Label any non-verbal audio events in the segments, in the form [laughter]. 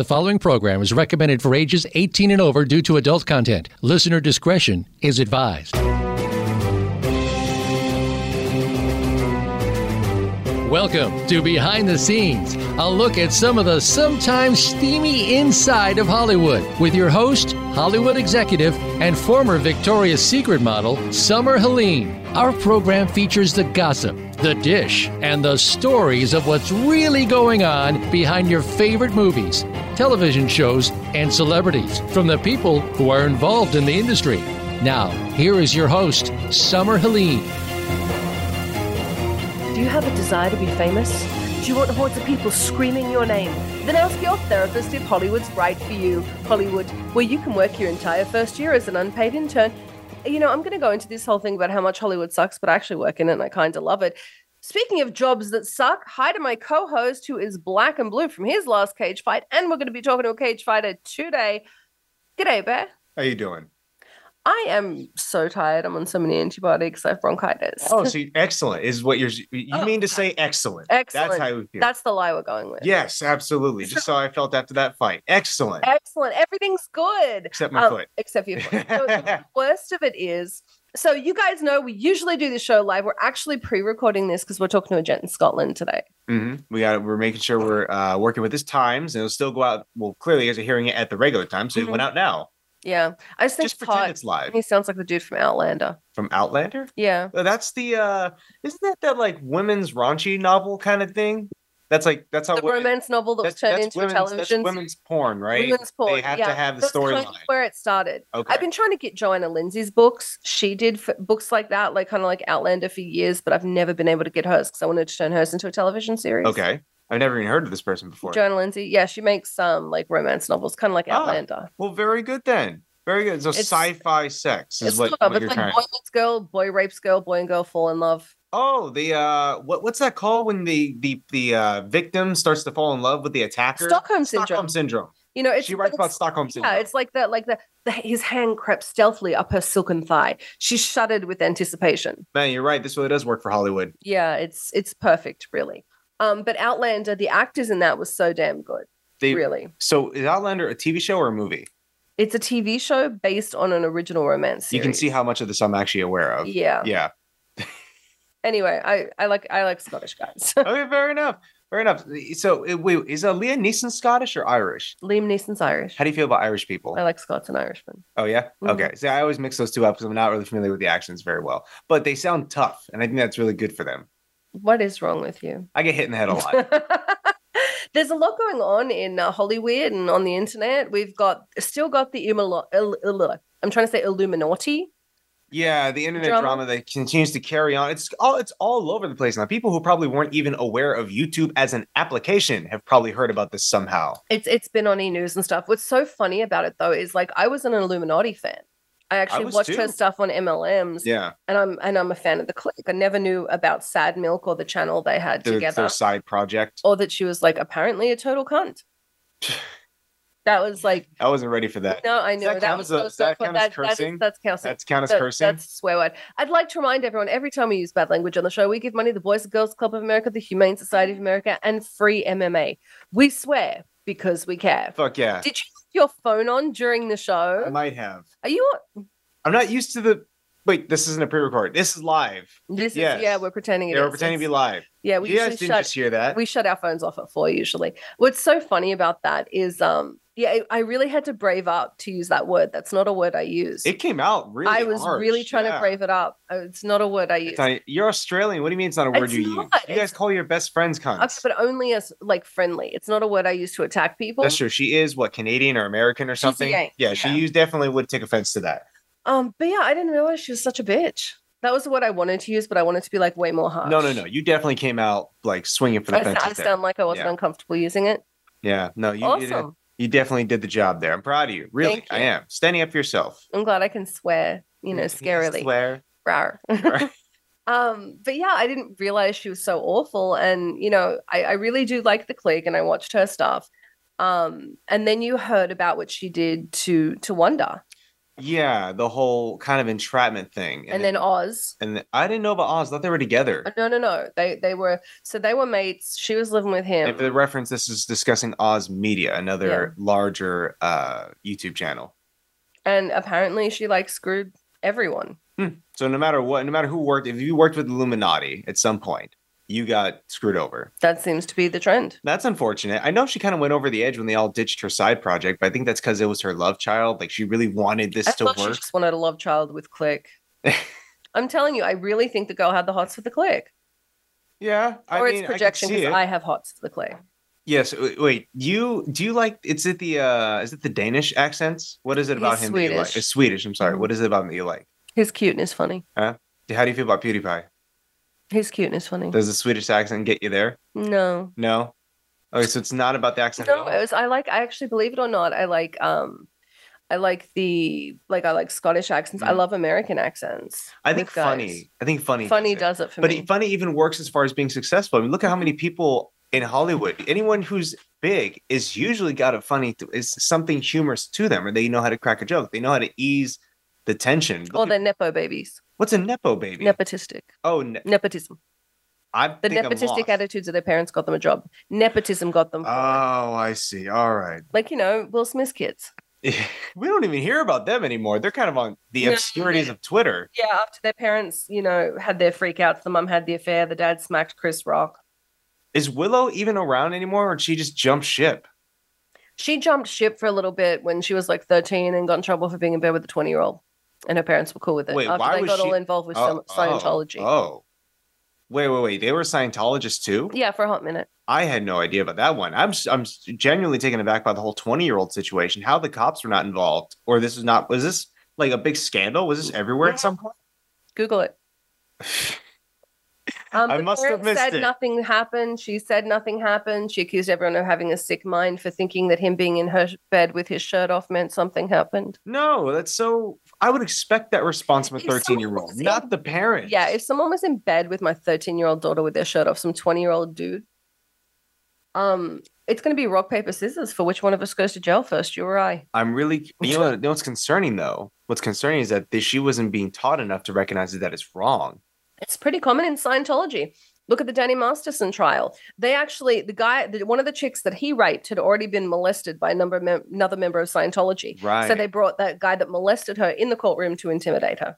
The following program is recommended for ages 18 and over due to adult content. Listener discretion is advised. Welcome to Behind the Scenes, a look at some of the sometimes steamy inside of Hollywood with your host, Hollywood executive, and former Victoria's Secret model, Summer Helene. Our program features the gossip, the dish, and the stories of what's really going on behind your favorite movies, television shows, and celebrities from the people who are involved in the industry. Now, here is your host, Summer Helene. Do you have a desire to be famous? Do you want hordes of people screaming your name? Then ask your therapist if Hollywood's right for you. Hollywood, where you can work your entire first year as an unpaid intern. You know, I'm going to go into this whole thing about how much Hollywood sucks, but I actually work in it and I kind of love it. Speaking of jobs that suck, hi to my co host who is black and blue from his last cage fight. And we're going to be talking to a cage fighter today. G'day, Bear. How you doing? I am so tired. I'm on so many antibiotics. I have bronchitis. Oh, so excellent is what you're. You Oh, mean to say excellent? excellent. That's how we feel. That's the lie we're going with. yes, absolutely. Just so I felt after that fight. Excellent. Excellent. Everything's good. Except my Um, foot. Except your foot. So the [laughs] worst of it is, so you guys know we usually do this show live. We're actually pre-recording this because we're talking to a gent in Scotland today. hmm We got. We're making sure we're uh, working with his times, and it'll still go out. Well, clearly, as you're hearing it at the regular time, so Mhm. it went out now. Yeah, I just think Just pretend hot. it's live He sounds like the dude from Outlander. from Outlander. Yeah, Uh, That's the. uh Isn't that that like women's raunchy novel kind of thing? That's like that's how the women- romance novel that was turned into a television. That's women's porn, right? Women's porn. They have yeah. to have the That's kind of where it started. Okay. I've been trying to get Johanna Lindsey's books. She did f- books like that, like kind of like Outlander for years, but I've never been able to get hers because I wanted to turn hers into a television series. Okay. I've never even heard of this person before. Johanna Lindsey, yeah, she makes um like romance novels, kind of like Ah. Well, very good then. Very good. So It's- sci-fi sex is It's, what, what it's like trying. boy meets girl, boy rapes girl, boy and girl fall in love. Oh, the uh, what what's that called when the the the uh victim starts to fall in love with the attacker? Stockholm syndrome. Stockholm syndrome. You know, it's she writes about Stockholm syndrome. Yeah, it's like that, like the, the his hand crept stealthily up her silken thigh. She shuddered with anticipation. Man, you're right. This really does work for Hollywood. Yeah, it's it's perfect, really. Um, but Outlander, the actors in that was so damn good, They really. so is Outlander a TV show or a movie? It's a TV show based on an original romance series. You can see how much of this I'm actually aware of. Yeah. Yeah. [laughs] Anyway, I I like I like Scottish guys. [laughs] Okay, fair enough. Fair enough. So wait, is uh, Liam Neeson Scottish or Irish? Liam Neeson's Irish. How do you feel about Irish people? I like Scots and Irishmen. Oh yeah. Mhm. Okay. See, I always mix those two up because I'm not really familiar with the accents very well, but they sound tough, and I think that's really good for them. What is wrong with you? I get hit in the head a lot. [laughs] There's a lot going on in uh, Hollywood and on the internet. We've got still got the Illumino- Ill- Ill- I'm trying to say Illuminaughtii. yeah, the internet Drama. drama. that continues to carry on. It's all it's all over the place now. People who probably weren't even aware of YouTube as an application have probably heard about this somehow. It's it's been on e news and stuff. What's so funny about it though is like I was an Illuminaughtii fan. I actually was watched her stuff on MLMs, Yeah, and I'm and I'm a fan of the click. I never knew about Sad Milk or the channel they had their, together, their side project. or that she was like apparently a total cunt. [sighs] that was like I wasn't ready for that. no, I know that that, was as a- that count as that- that is- cursing? that's cursing. That's count as That- cursing. That's swear word. I'd like to remind everyone every time we use bad language on the show, we give money to the Boys and Girls Club of America, the Humane Society of America, and free MMA. We swear because we care. Fuck yeah. Did you your phone on during the show? I might have. Are you? I'm not used to the. Wait, this isn't a pre-record. This is live. This Yes. is yeah, we're pretending it Yeah, we're is. pretending to be live. Yeah, we you guys didn't shut just hear that. we shut our phones off at four usually. What's so funny about that is um yeah, I- really had to brave up to use that word. That's not a word I use. it came out really. I was harsh, really trying yeah. to brave it up. It's not a word I use. Not- you're Australian. What do you mean it's not a word It's you use? not. You guys call your best friends cunts. Okay, but only as like friendly. It's not a word I use to attack people. That's true. She is what Canadian or American or something. Yank, Yeah, she yeah. you definitely would take offense to that. Um, but yeah, I didn't realize she was such a bitch. That was what I wanted to use, but I wanted to be like way more harsh. No, no, no. You definitely came out like swinging for the I, fences I there. sound like I wasn't Yeah. uncomfortable using it. Yeah, no, you awesome. You definitely did the job there. I'm proud of you. Really, Thank I am standing up for yourself. I'm glad I can swear, you know, scarily. Swear. Rawr. [laughs] um, but yeah, I didn't realize she was so awful. And, you know, I, I really do like the clique and I watched her stuff. Um, and then you heard about what she did to to Wonder. Yeah, the whole kind of entrapment thing. And, then Oz. and th- I didn't know about Oz. I thought they were together. Uh, No, no, no. They they were so they were mates. She was living with him. And for the reference, this is discussing Oz Media, another larger uh, YouTube channel. and apparently she like screwed everyone. So no matter what, no matter who worked, if you worked with Illuminaughtii at some point, you got screwed over. That seems to be the trend. That's unfortunate. I know she kind of went over the edge when they all ditched her side project, but I think that's because it was her love child. Like she really wanted this I to thought she just wanted a love child with Click. [laughs] I'm telling you, I really think the girl had the hots for the Click. Yeah, I or mean, it's projection because it. I have hots for the Click. Yes. Wait. You do you like? Is it the uh is it the Danish accents? What is it about He's him that you like? Swedish. It's Swedish. I'm sorry. Mhm. What is it about him that you like? His cuteness funny. Huh? How do you feel about PewDiePie? His cuteness is funny. Does the Swedish accent get you there? No. No. Okay, so it's not about the accent No, it was I like I actually believe it or not, I like um I like the like I like Scottish accents. I Mhm. love American accents. I think with guys. funny. I think funny. Funny does does it for But me. he- funny even works as far as being successful. I mean, look at how many people in Hollywood, anyone who's big, is usually got a funny, is something humorous to them, or they know how to crack a joke. They know how to ease the tension. Look Or they're nepo babies. What's a nepo baby? Nepotistic. oh, ne- Nepotism. I The nepotistic attitudes of their parents got them a job. Nepotism got them. Oh, I see. All right. like, you know, Will Smith's kids. [laughs] we don't even hear about them anymore. They're kind of on the No, obscurities they- of Twitter. Yeah, after their parents, you know, had their freakouts, the mum had the affair, the dad smacked Chris Rock. Is Willow even around anymore, or did she just jump ship? She jumped ship for a little bit when she was like 13 and got in trouble for being in bed with a 20 year old. And her parents were cool with it. Wait, after why they was got she- all involved with Oh, some Scientology. Oh, oh. wait, wait, wait. They were Scientologists too. Yeah, for a hot minute. I had no idea about that one. I'm I'm genuinely taken aback by the whole 20 year old situation. How the cops were not involved, or this is not. Was this like a big scandal? Was this everywhere at some point? Google it. [laughs] Um, I must have missed said it. nothing happened. She said nothing happened. She accused everyone of having a sick mind for thinking that him being in her bed with his shirt off meant something happened. No, that's so. I would expect that response from a 13 year old, not the parents. Yeah, if someone was in bed with my 13 year old daughter with their shirt off, some 20 year old dude, um, it's going to be rock, paper, scissors for which one of us goes to jail first, you or I. I'm really. You know, you know what's concerning though? What's concerning is that this, she wasn't being taught enough to recognize that it's wrong. It's pretty common in Scientology. Look at the Danny Masterson trial. They actually, the guy, the, one of the chicks that he raped had already been molested by a number of mem- another member of Scientology. Right. So they brought that guy that molested her in the courtroom to intimidate her.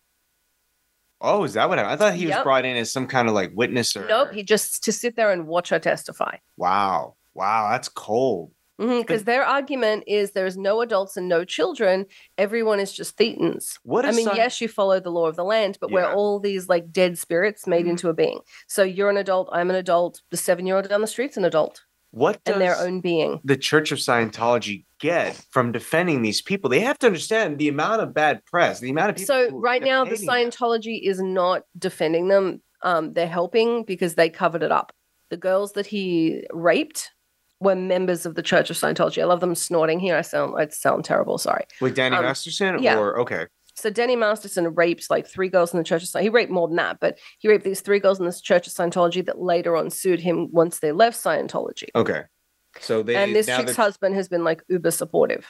oh, is that what happened? I thought he was brought in as some kind of like witness or. Nope, he just to sit there and watch her testify. Wow. Wow. That's cold. Because their argument is there is no adults and no children. Everyone is just thetans. What I mean, yes, you follow the law of the land, but we're all these like dead spirits made Mhm. into a being. So you're an adult, I'm an adult, the seven year old down the street's an adult What does and their own being. the Church of Scientology get from defending these people? They have to understand the amount of bad press, the amount of people. So right now, the hating them. Scientology is not defending them. Um, they're helping because they covered it up. The girls that he raped were members of the Church of Scientology. I love them snorting here. I sound I sound terrible. Sorry. with Danny um, Masterson, yeah. or okay, So Danny Masterson raped like three girls in the Church of Scientology. He raped more than that, but he raped these three girls in this Church of Scientology that later on sued him once they left Scientology. okay. So they and this chick's husband has been like uber supportive.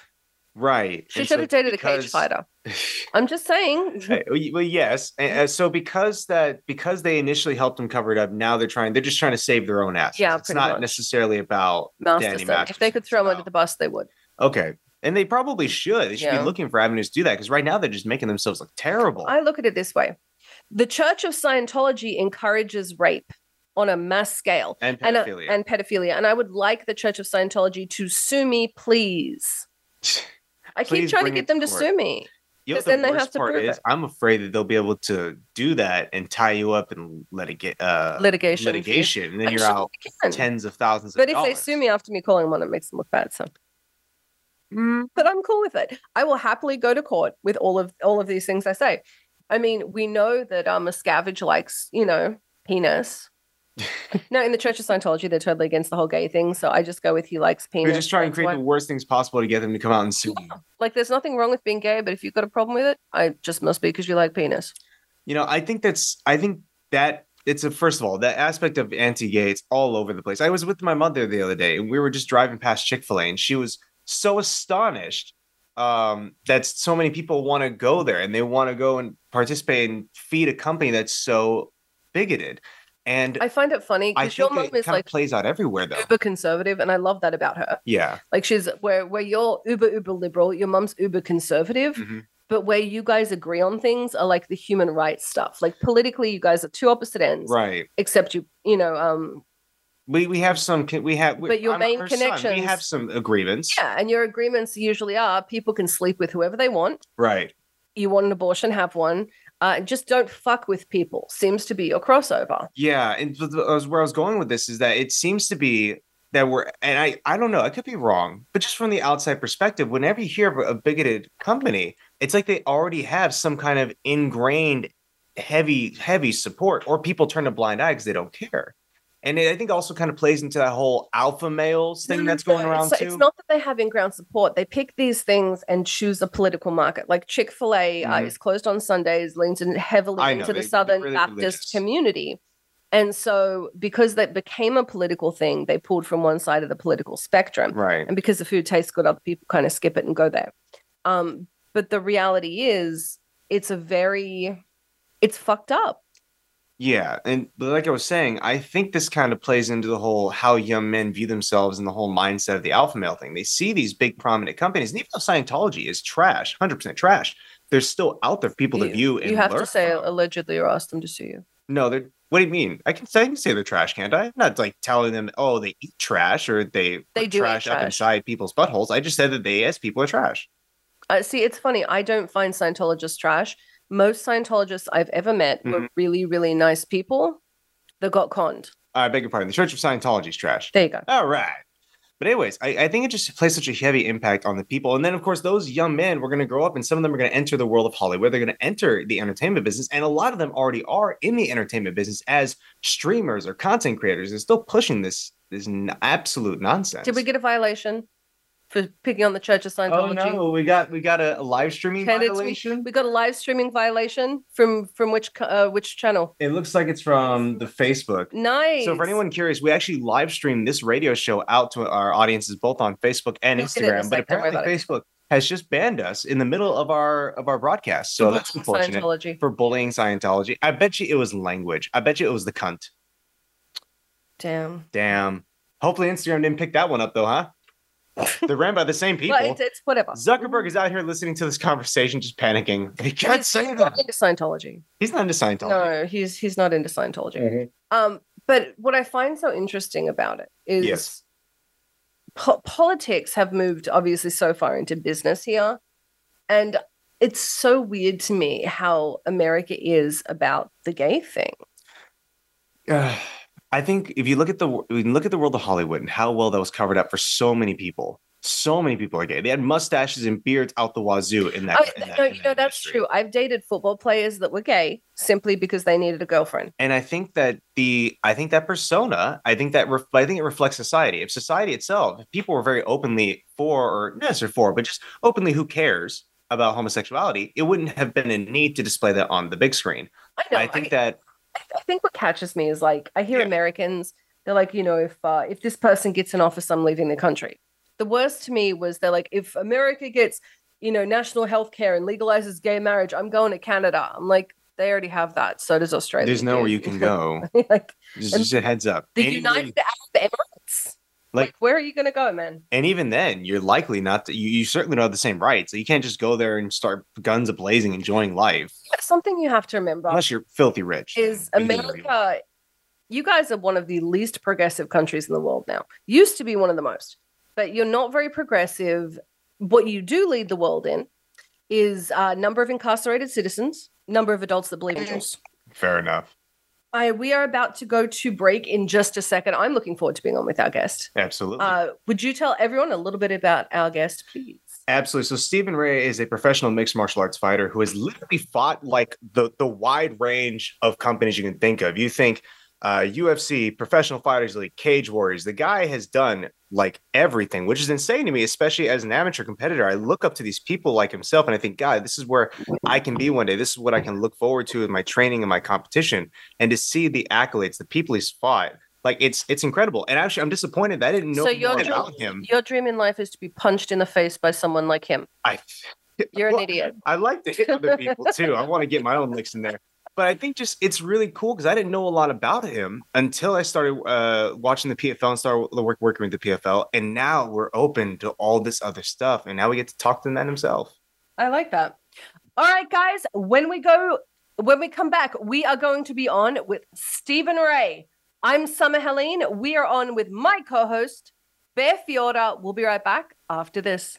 Right. She and should so have dated a cage fighter. [laughs] I'm just saying. Well, yes. And, uh, so because that because they initially helped them cover it up, now they're trying. They're just trying to save their own ass. Yeah, it's not much. necessarily about Danny Masterson. If they could throw him under the bus, they would. Okay, and they probably should. They should Yeah. be looking for avenues to do that because right now they're just making themselves look terrible. I look at it this way the Church of Scientology encourages rape on a mass scale and and, uh, pedophilia. and pedophilia. And I would like the Church of Scientology to sue me, please. [laughs] I keep trying to get them to sue me. You know the then they have to part prove is? it. I'm afraid that they'll be able to do that and tie you up and let it get uh, Litigation. litigation, and then I'm you're sure out tens of thousands. But of if they sue me after me calling one, it makes them look bad. So, Mm, but I'm cool with it. I will happily go to court with all of all of these things I say. I mean, we know that um, Miscavige likes, you know, penis. [laughs] no, in the Church of Scientology, they're totally against the whole gay thing. So I just go with he likes penis. You're just trying to create why- the worst things possible to get them to come out and sue you. [laughs] like, there's nothing wrong with being gay, but if you've got a problem with it, I just must be because you like penis. You know, I think that's I think that it's a first of all, that aspect of anti-gay, it's all over the place. I was with my mother the other day and we were just driving past Chick-fil-A and she was so astonished um, that so many people want to go there and they want to go and participate and feed a company that's so bigoted. And I find it funny because your mom is like plays out everywhere though. uber conservative, and I love that about her. Yeah. Like she's where where you're uber uber liberal, your mom's uber conservative, Mhm. but where you guys agree on things are like the human rights stuff. Like politically, you guys are two opposite ends. Right. Except you, you know, um, We we have some we have But your main her son. We have some agreements. yeah, and your agreements usually are people can sleep with whoever they want. Right. You want an abortion, have one. Uh, just don't fuck with people. Seems to be your crossover. Yeah, and where I was going with this is that it seems to be that we're, and I, I don't know, I could be wrong, but just from the outside perspective, whenever you hear of a bigoted company, it's like they already have some kind of ingrained heavy, heavy support, or people turn a blind eye because they don't care. And it, I think also kind of plays into that whole alpha males thing that's going around So too. it's not that they have in-ground support. They pick these things and choose a political market. Like Chick Fil A uh, is closed on Sundays, leans in heavily I into the Southern really Baptist religious. community. And so, because that became a political thing, they pulled from one side of the political spectrum. right. And because the food tastes good, other people kind of skip it and go there. Um, but the reality is, it's a very, it's fucked up. Yeah, and but like I was saying, I think this kind of plays into the whole how young men view themselves and the whole mindset of the alpha male thing. They see these big prominent companies, and even though Scientology is trash, hundred percent trash, there's still out there for people to view and you have to say from. allegedly or ask them to sue you. no. They're what do you mean? I can say I can say they're trash, can't I? I'm not like telling them oh they eat trash or they They do eat trash up trash. inside people's buttholes. I just said that they as people are trash. Uh, see, it's funny. I don't find Scientologists trash. Most Scientologists I've ever met were Mhm. really, really nice people that got conned. I beg your pardon. The Church of Scientology is trash. There you go. All right. But anyways, I, I think it just plays such a heavy impact on the people. And then, of course, those young men were going to grow up and some of them are going to enter the world of Hollywood. They're going to enter the entertainment business. And a lot of them already are in the entertainment business as streamers or content creators. They're still pushing this this n- absolute nonsense. Did we get a violation for picking on the Church of Scientology. Oh Scientology? no, we got we got a, a live streaming Can it- we- violation. We got a live streaming violation from from which uh, which channel? It looks like it's from the Facebook. Nice. So for anyone curious, we actually live stream this radio show out to our audiences both on Facebook and We'll get it in a Instagram. But sec, don't worry apparently Facebook has just banned us in the middle of our of our broadcast. So that's unfortunate for bullying Scientology. I bet you it was language. I bet you it was the cunt. Damn. Damn. Hopefully Instagram didn't pick that one up though, huh? [laughs] They're ran by the same people. But it's, it's whatever. Zuckerberg is out here listening to this conversation, just panicking. He can't He's say not that. into Scientology. He's not into Scientology. No, he's he's not into Scientology. Mhm. Um, but what I find so interesting about it is Yes. po- politics have moved obviously so far into business here. And it's so weird to me how America is about the gay thing. [sighs] I think if you look at the we look at the world of Hollywood and how well that was covered up for so many people. So many people are gay. They had mustaches and beards out the wazoo in that. Oh, in that- no, in you that know, that's industry. true. I've dated football players that were gay simply because they needed a girlfriend. And I think that the I think that persona, I think that ref, I think it reflects society. If society itself, if people were very openly for or not necessarily for, but just openly who cares about homosexuality, it wouldn't have been a need to display that on the big screen. I know. I think that I think what catches me is like I hear Yeah. Americans. They're like, you know, if uh, if this person gets an office, I'm leaving the country. The worst to me was they're like, if America gets, you know, national health care and legalizes gay marriage, I'm going to Canada. I'm like, they already have that. So does Australia. there's nowhere you [laughs] can go. like Just, just a heads up. the even- United Arab Emirates. Like- Like, where are you going to go, man? and even then, you're likely not to. You, you certainly don't have the same rights. You can't just go there and start guns a blazing, enjoying life, Something you have to remember unless you're filthy rich. is you can do whatever you want. America. You guys are one of the least progressive countries in the world now. Used to be one of the most, but you're not very progressive. What you do lead the world in is uh, number of incarcerated citizens, number of adults that believe in Jews. Fair enough. I, we are about to go to break in just a second. I'm looking forward to being on with our guest. Absolutely. Uh, would you tell everyone a little bit about our guest, please? Absolutely. So Stephen Ray is a professional mixed martial arts fighter who has literally fought like the the wide range of companies you can think of. You think uh, UFC, Professional Fighters League, Cage Warriors. The guy has done like everything, which is insane to me, especially as an amateur competitor. I look up to these people like himself, and I think, God, this is where I can be one day. This is what I can look forward to in my training and my competition, and to see the accolades, the people he's fought. Like it's it's incredible. And actually, I'm disappointed that I didn't know so your about dream, him. your dream in life is to be punched in the face by someone like him. I [laughs] You're an idiot. I like to hit other people too. I want to get my own licks in there. But I think just it's really cool because I didn't know a lot about him until I started uh, watching the PFL and started work, working with the PFL. And now we're open to all this other stuff. And now we get to talk to the man himself. I like that. All right, guys. When we go, when we come back, we are going to be on with Stephen Ray. I'm Summer Helene. We are on with my co-host Bear Fiorda. We'll be right back after this.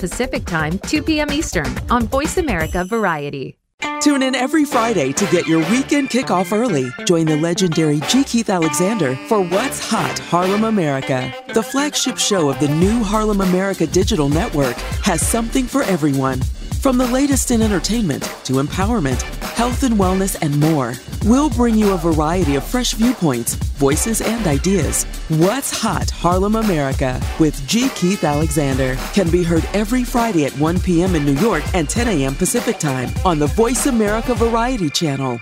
Pacific Time, 2 p.m. Eastern on Voice America Variety. Tune in every Friday to get your weekend kickoff early. Join the legendary G. Keith Alexander for What's Hot Harlem America. The flagship show of the new Harlem America Digital Network has something for everyone. From the latest in entertainment to empowerment, health and wellness, and more, we'll bring you a variety of fresh viewpoints, voices, and ideas. What's Hot Harlem America with G. Keith Alexander can be heard every Friday at 1 p.m. in New York and 10 a.m. Pacific Time on the Voice America Variety Channel.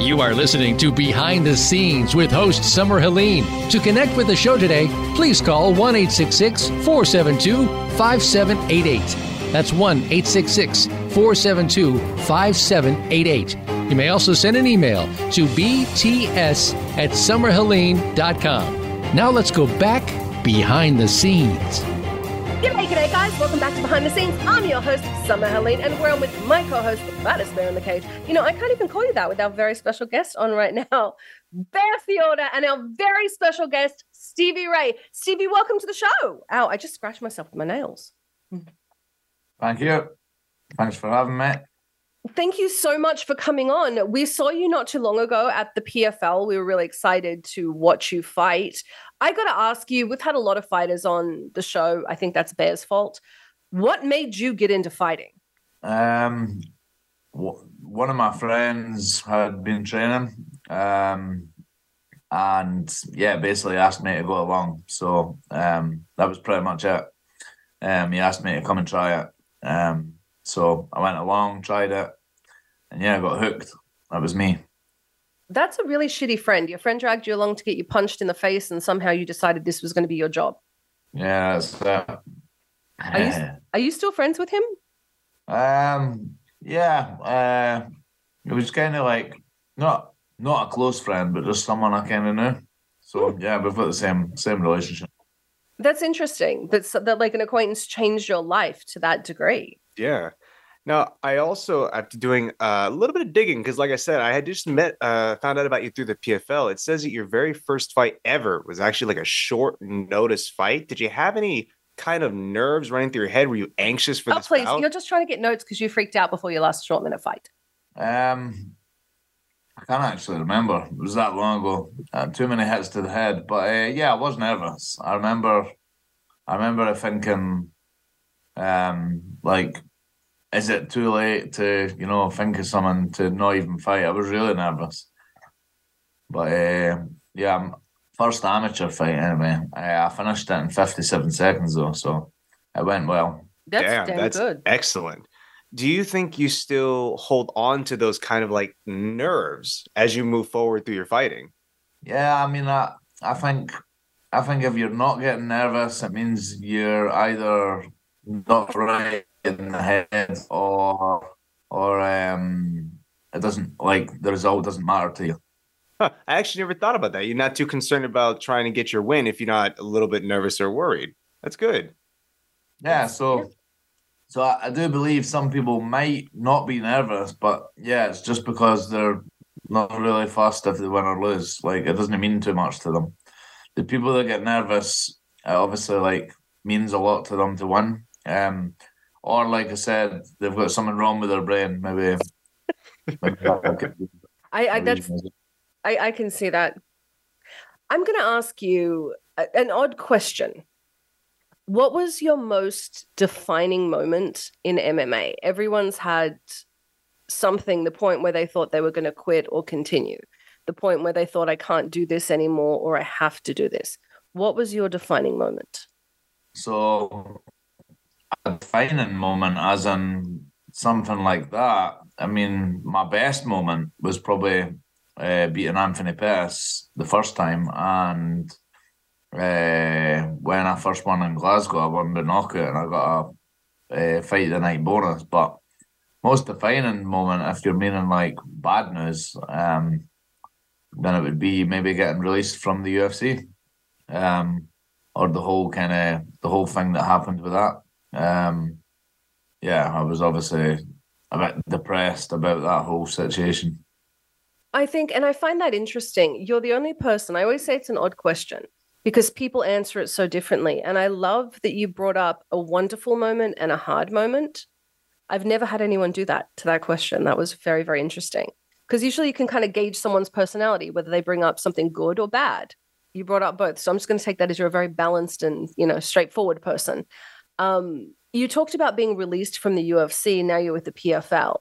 You are listening to Behind the Scenes with host Summer Helene. To connect with the show today, please call 1 472 5788. That's 1 472 5788. You may also send an email to bts at summerhelene.com. Now let's go back behind the scenes. G'day, g'day, guys. Welcome back to Behind the Scenes. I'm your host, Summer Helene, and we're on with my co-host, the baddest bear in the cage. You know, I can't even call you that with our very special guest on right now, [laughs] Bear Fiorda, and our very special guest, Stevie Ray. Stevie, welcome to the show. Ow, I just scratched myself with my nails. Thank you. Thanks for having me. Thank you so much for coming on. We saw you not too long ago at the PFL. We were really excited to watch you fight. I got to ask you, we've had a lot of fighters on the show. I think that's Bear's fault. What made you get into fighting? Um, one of my friends had been training, um, and yeah, basically asked me to go along. So um, that was pretty much it. Um, he asked me to come and try it. Um, so I went along, tried it, and yeah, I got hooked. That was me. That's a really shitty friend. Your friend dragged you along to get you punched in the face, and somehow you decided this was going to be your job. Yeah, that's uh, Are you, [sighs] are you still friends with him? Um, yeah, uh, it was kind of like not not a close friend, but just someone I kind of knew. So yeah, we've got the same same relationship. That's interesting. That's that like an acquaintance changed your life to that degree. Yeah. Now, I also, after doing a little bit of digging, because like I said, I had just met, uh, found out about you through the PFL. It says that your very first fight ever was actually like a short notice fight. Did you have any kind of nerves running through your head? Were you anxious for Oh, this please. bout? You're just trying to get notes because you freaked out before your last short minute fight. Um, I can't actually remember. It was that long ago. Uh, too many hits to the head, but uh, yeah, I was nervous. I remember, I remember thinking, um, like, is it too late to you know think of something to not even fight? I was really nervous, but uh, yeah, first amateur fight anyway. I, I finished it in fifty-seven seconds though, so it went well. That's Damn, damn that's good. excellent. Do you think you still hold on to those kind of like nerves as you move forward through your fighting? Yeah, I mean, I, I think, I think if you're not getting nervous, it means you're either not right in the head, or, or um, it doesn't like the result doesn't matter to you. Huh, I actually never thought about that. You're not too concerned about trying to get your win if you're not a little bit nervous or worried. That's good. Yeah, so, so I, I do believe some people might not be nervous, but yeah, it's just because they're not really fussed if they win or lose. Like it doesn't mean too much to them. The people that get nervous, obviously, like means a lot to them to win. Um, or like I said, they've got something wrong with their brain. Maybe. maybe [laughs] I, I that's I, I can see that. I'm going to ask you an odd question. What was your most defining moment in MMA? Everyone's had something, the point where they thought they were going to quit or continue, the point where they thought, I can't do this anymore or I have to do this. What was your defining moment? So, a defining moment, as in something like that. I mean, my best moment was probably uh, beating Anthony Pettis the first time and uh, when I first won in Glasgow, I won the knockout and I got a, a fight the night bonus. But most defining moment, if you're meaning like bad news, um, then it would be maybe getting released from the UFC, um, or the whole kind of the whole thing that happened with that. Um, yeah, I was obviously a bit depressed about that whole situation. I think, and I find that interesting. You're the only person. I always say it's an odd question because people answer it so differently. And I love that you brought up a wonderful moment and a hard moment. I've never had anyone do that to that question. That was very, very interesting. Because usually you can kind of gauge someone's personality, whether they bring up something good or bad. You brought up both. So I'm just going to take that as you're a very balanced and, you know, straightforward person. Um, you talked about being released from the UFC. Now you're with the PFL.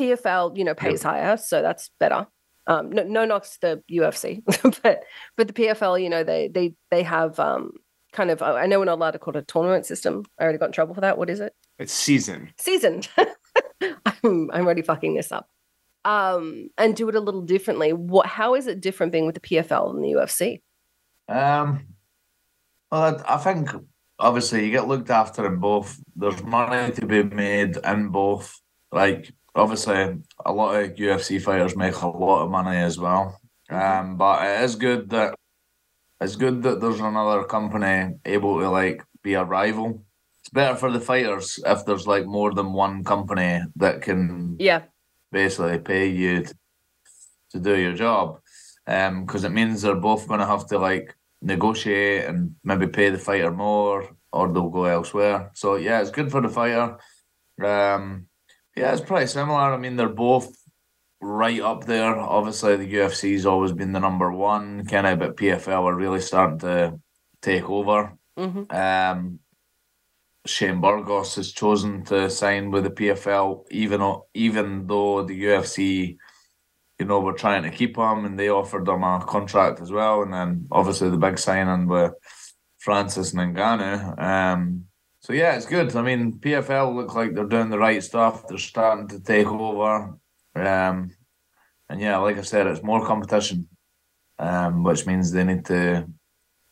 PFL, you know, pays yep. higher, so that's better. Um, no, no knocks the UFC, [laughs] but but the PFL, you know, they they they have um, kind of. I know we're not allowed to call it a tournament system. I already got in trouble for that. What is it? It's season. Seasoned. [laughs] I'm I'm already fucking this up. Um, and do it a little differently. What? How is it different being with the PFL than the UFC? Um, well, I, I think obviously you get looked after in both. There's money to be made in both. Like obviously a lot of UFC fighters make a lot of money as well. Um, but it is good that it's good that there's another company able to like be a rival. It's better for the fighters if there's like more than one company that can yeah basically pay you to, to do your job. Um, because it means they're both gonna have to like negotiate and maybe pay the fighter more or they'll go elsewhere. So yeah, it's good for the fighter. Um yeah, it's pretty similar. I mean, they're both right up there. Obviously, the UFC's always been the number one, kind of, but PFL are really starting to take over. Mm-hmm. Um, Shane Burgos has chosen to sign with the PFL, even though, even though the UFC, you know, were trying to keep him and they offered him a contract as well. And then obviously the big signing with Francis Ngannou. Um, so yeah, it's good. I mean, PFL look like they're doing the right stuff. They're starting to take over, um, and yeah, like I said, it's more competition, um, which means they need to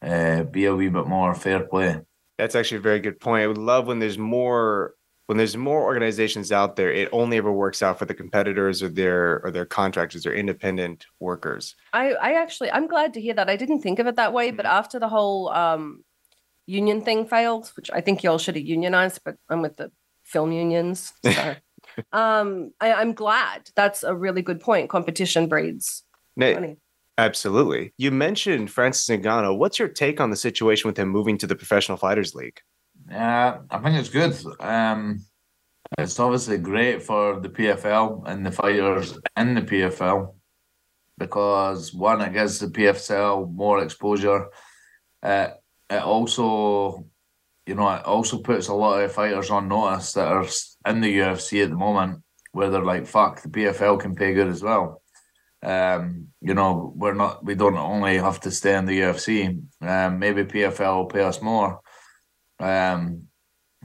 uh, be a wee bit more fair play. That's actually a very good point. I would love when there's more when there's more organizations out there. It only ever works out for the competitors or their or their contractors or independent workers. I I actually I'm glad to hear that. I didn't think of it that way, but mm-hmm. after the whole um union thing failed, which I think y'all should have unionized, but I'm with the film unions. [laughs] So um, I, am glad. That's a really good point. Competition breeds money. Absolutely. You mentioned Francis Ngannou. What's your take on the situation with him moving to the Professional Fighters League? Yeah, I think it's good. Um, it's obviously great for the PFL and the fighters in the PFL because one, it gives the PFL more exposure. Uh, it also, you know, it also puts a lot of fighters on notice that are in the UFC at the moment, where they're like, "Fuck, the PFL can pay good as well." Um, you know, we're not, we don't only have to stay in the UFC. Um, maybe PFL will pay us more. Um,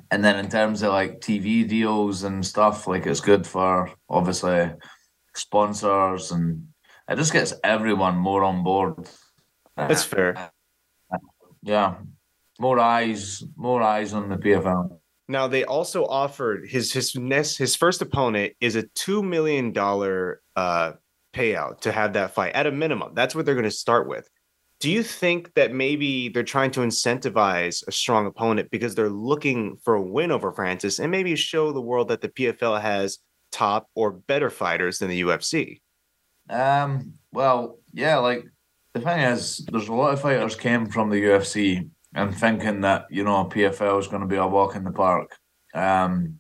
and then in terms of like TV deals and stuff, like it's good for obviously sponsors and it just gets everyone more on board. That's fair yeah, more eyes, more eyes on the PFL. Now they also offered his his next his first opponent is a two million dollar uh, payout to have that fight at a minimum. That's what they're going to start with. Do you think that maybe they're trying to incentivize a strong opponent because they're looking for a win over Francis and maybe show the world that the PFL has top or better fighters than the UFC? Um, well, yeah, like the thing is, there's a lot of fighters came from the UFC and thinking that you know PFL is going to be a walk in the park. Um,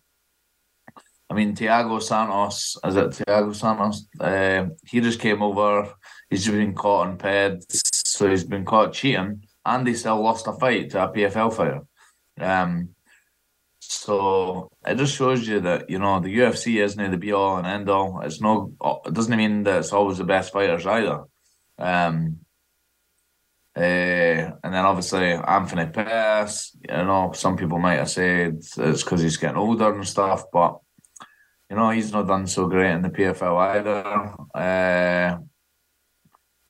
I mean, Thiago Santos, is it Thiago Santos? Uh, he just came over. He's just been caught on peds, so he's been caught cheating, and he still lost a fight to a PFL fighter. Um, so it just shows you that you know the UFC isn't the be all and end all. It's no, it doesn't mean that it's always the best fighters either. Um, uh, and then obviously Anthony Pettis, you know, some people might have said it's because he's getting older and stuff, but you know he's not done so great in the PFL either. Uh,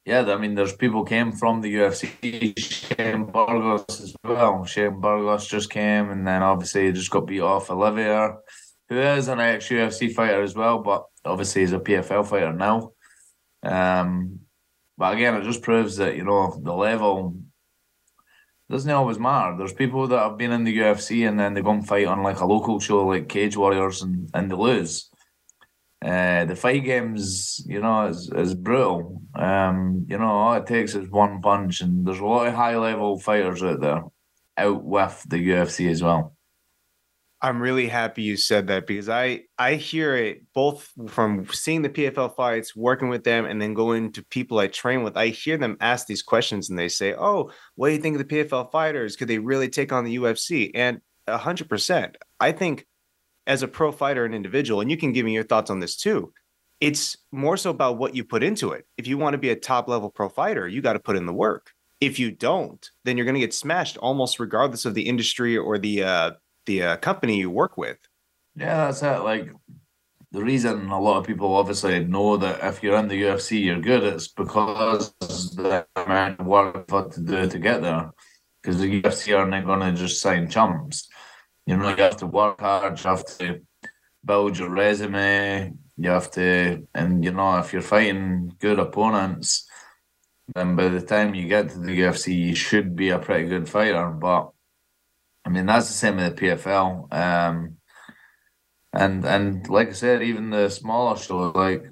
yeah, I mean, there's people came from the UFC. Shane Burgos as well. Shane Burgos just came, and then obviously he just got beat off Olivier, who is an ex UFC fighter as well, but obviously he's a PFL fighter now. Um, but again, it just proves that you know the level doesn't always matter. There's people that have been in the UFC and then they go and fight on like a local show like Cage Warriors and, and they lose. Uh, the fight games, you know, is, is brutal. Um, you know, all it takes is one punch, and there's a lot of high level fighters out there out with the UFC as well. I'm really happy you said that because I I hear it both from seeing the PFL fights, working with them, and then going to people I train with. I hear them ask these questions and they say, "Oh, what do you think of the PFL fighters? Could they really take on the UFC?" And hundred percent, I think as a pro fighter and individual, and you can give me your thoughts on this too. It's more so about what you put into it. If you want to be a top level pro fighter, you got to put in the work. If you don't, then you're going to get smashed almost regardless of the industry or the uh, the uh, company you work with. Yeah, that's it. Like the reason a lot of people obviously know that if you're in the UFC, you're good. It's because the amount of work you've to do to get there. Because the UFC are not going to just sign chumps. You know, you have to work hard, you have to build your resume, you have to, and you know, if you're fighting good opponents, then by the time you get to the UFC, you should be a pretty good fighter. But I mean, that's the same with the PFL. Um, and and like I said, even the smaller shows, like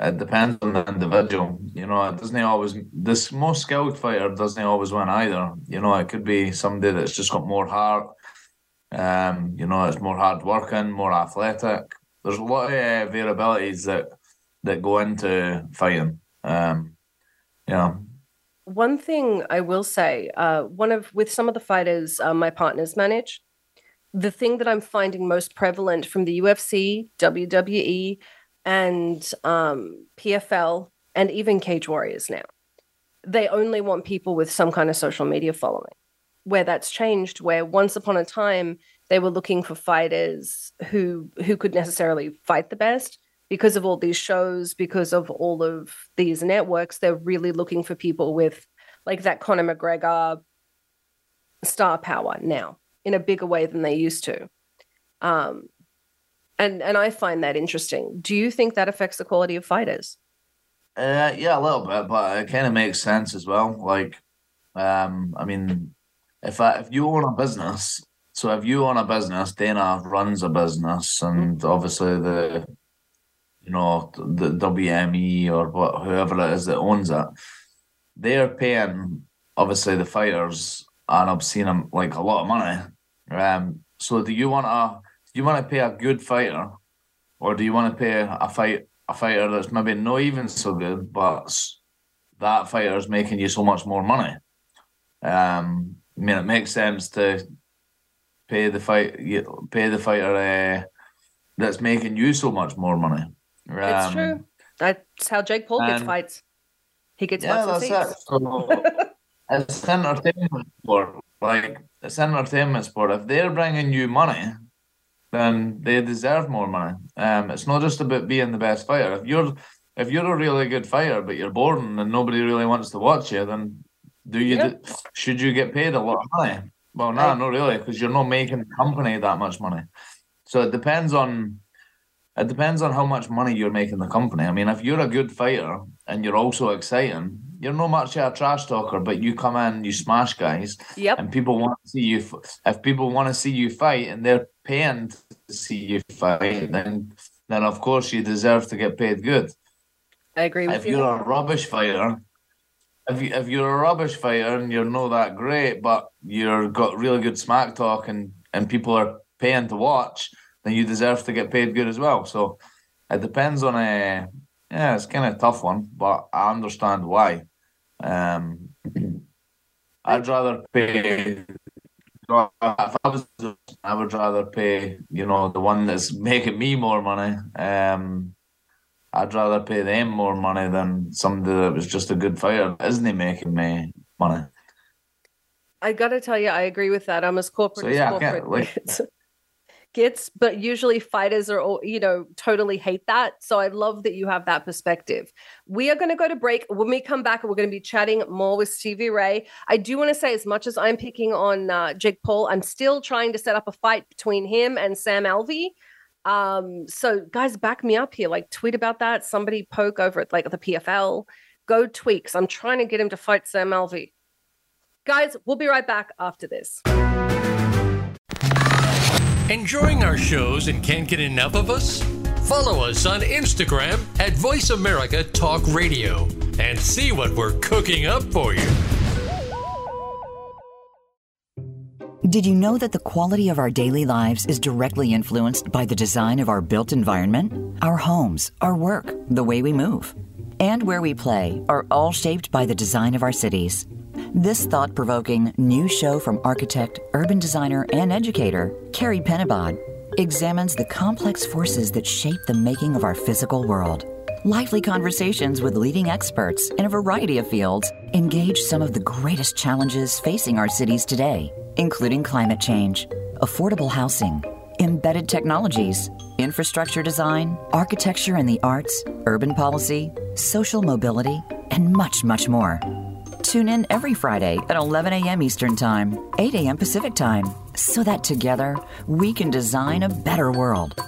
it depends on the individual. You know, it doesn't always this most skilled fighter doesn't always win either. You know, it could be somebody that's just got more heart um, you know, it's more hard working, more athletic. There's a lot of uh, variabilities that that go into fighting. Um. One thing I will say, uh, one of with some of the fighters uh, my partners manage, the thing that I'm finding most prevalent from the UFC, WWE, and um, PFL, and even Cage Warriors now, they only want people with some kind of social media following where that's changed where once upon a time they were looking for fighters who who could necessarily fight the best because of all these shows because of all of these networks they're really looking for people with like that Conor McGregor star power now in a bigger way than they used to. Um and and I find that interesting. Do you think that affects the quality of fighters? Uh yeah a little bit but it kind of makes sense as well. Like um I mean if I, if you own a business, so if you own a business, Dana runs a business, and mm-hmm. obviously the you know the WME or what whoever it is that owns it, they're paying obviously the fighters an obscene them like a lot of money. Um, so do you want to do you want to pay a good fighter, or do you want to pay a fight a fighter that's maybe not even so good, but that fighter is making you so much more money? Um, I mean, it makes sense to pay the fight, pay the fighter uh, that's making you so much more money. Um, it's true. That's how Jake Paul gets fights. He gets yeah, that's it. So, [laughs] it's entertainment sport. Like it's entertainment sport. If they're bringing you money, then they deserve more money. Um, it's not just about being the best fighter. If you're if you're a really good fighter but you're boring and nobody really wants to watch you, then do you? Yeah. should you get paid a lot of money? Well, no, right. not really, because you're not making the company that much money. So it depends on it depends on how much money you're making the company. I mean, if you're a good fighter and you're also exciting, you're not much of a trash talker, but you come in, you smash guys, yep. and people want to see you. If people want to see you fight and they're paying to see you fight, then then of course you deserve to get paid good. I agree with if you. you're a rubbish fighter, if you if you're a rubbish fighter and you're not that great, but you're got really good smack talk and and people are paying to watch, then you deserve to get paid good as well. So it depends on a yeah, it's kind of a tough one, but I understand why. Um, [clears throat] I'd rather pay. If I was, I would rather pay. You know, the one that's [laughs] making me more money. Um, I'd rather pay them more money than somebody that was just a good fighter. Isn't he making me money? I gotta tell you, I agree with that. I'm as corporate So, as yeah, I corporate like- [laughs] gets. but usually fighters are all, you know, totally hate that. So I love that you have that perspective. We are going to go to break. When we come back, we're going to be chatting more with Stevie Ray. I do want to say, as much as I'm picking on uh, Jake Paul, I'm still trying to set up a fight between him and Sam Alvey. Um, so guys, back me up here. Like tweet about that. Somebody poke over at like the PFL. Go tweaks. I'm trying to get him to fight Sam Alvey. Guys, we'll be right back after this. Enjoying our shows and can't get enough of us? Follow us on Instagram at Voice America Talk Radio and see what we're cooking up for you. Did you know that the quality of our daily lives is directly influenced by the design of our built environment? Our homes, our work, the way we move, and where we play are all shaped by the design of our cities. This thought provoking new show from architect, urban designer, and educator, Carrie Penabod, examines the complex forces that shape the making of our physical world. Lively conversations with leading experts in a variety of fields engage some of the greatest challenges facing our cities today, including climate change, affordable housing, embedded technologies, infrastructure design, architecture and the arts, urban policy, social mobility, and much, much more. Tune in every Friday at 11 a.m. Eastern Time, 8 a.m. Pacific Time, so that together we can design a better world.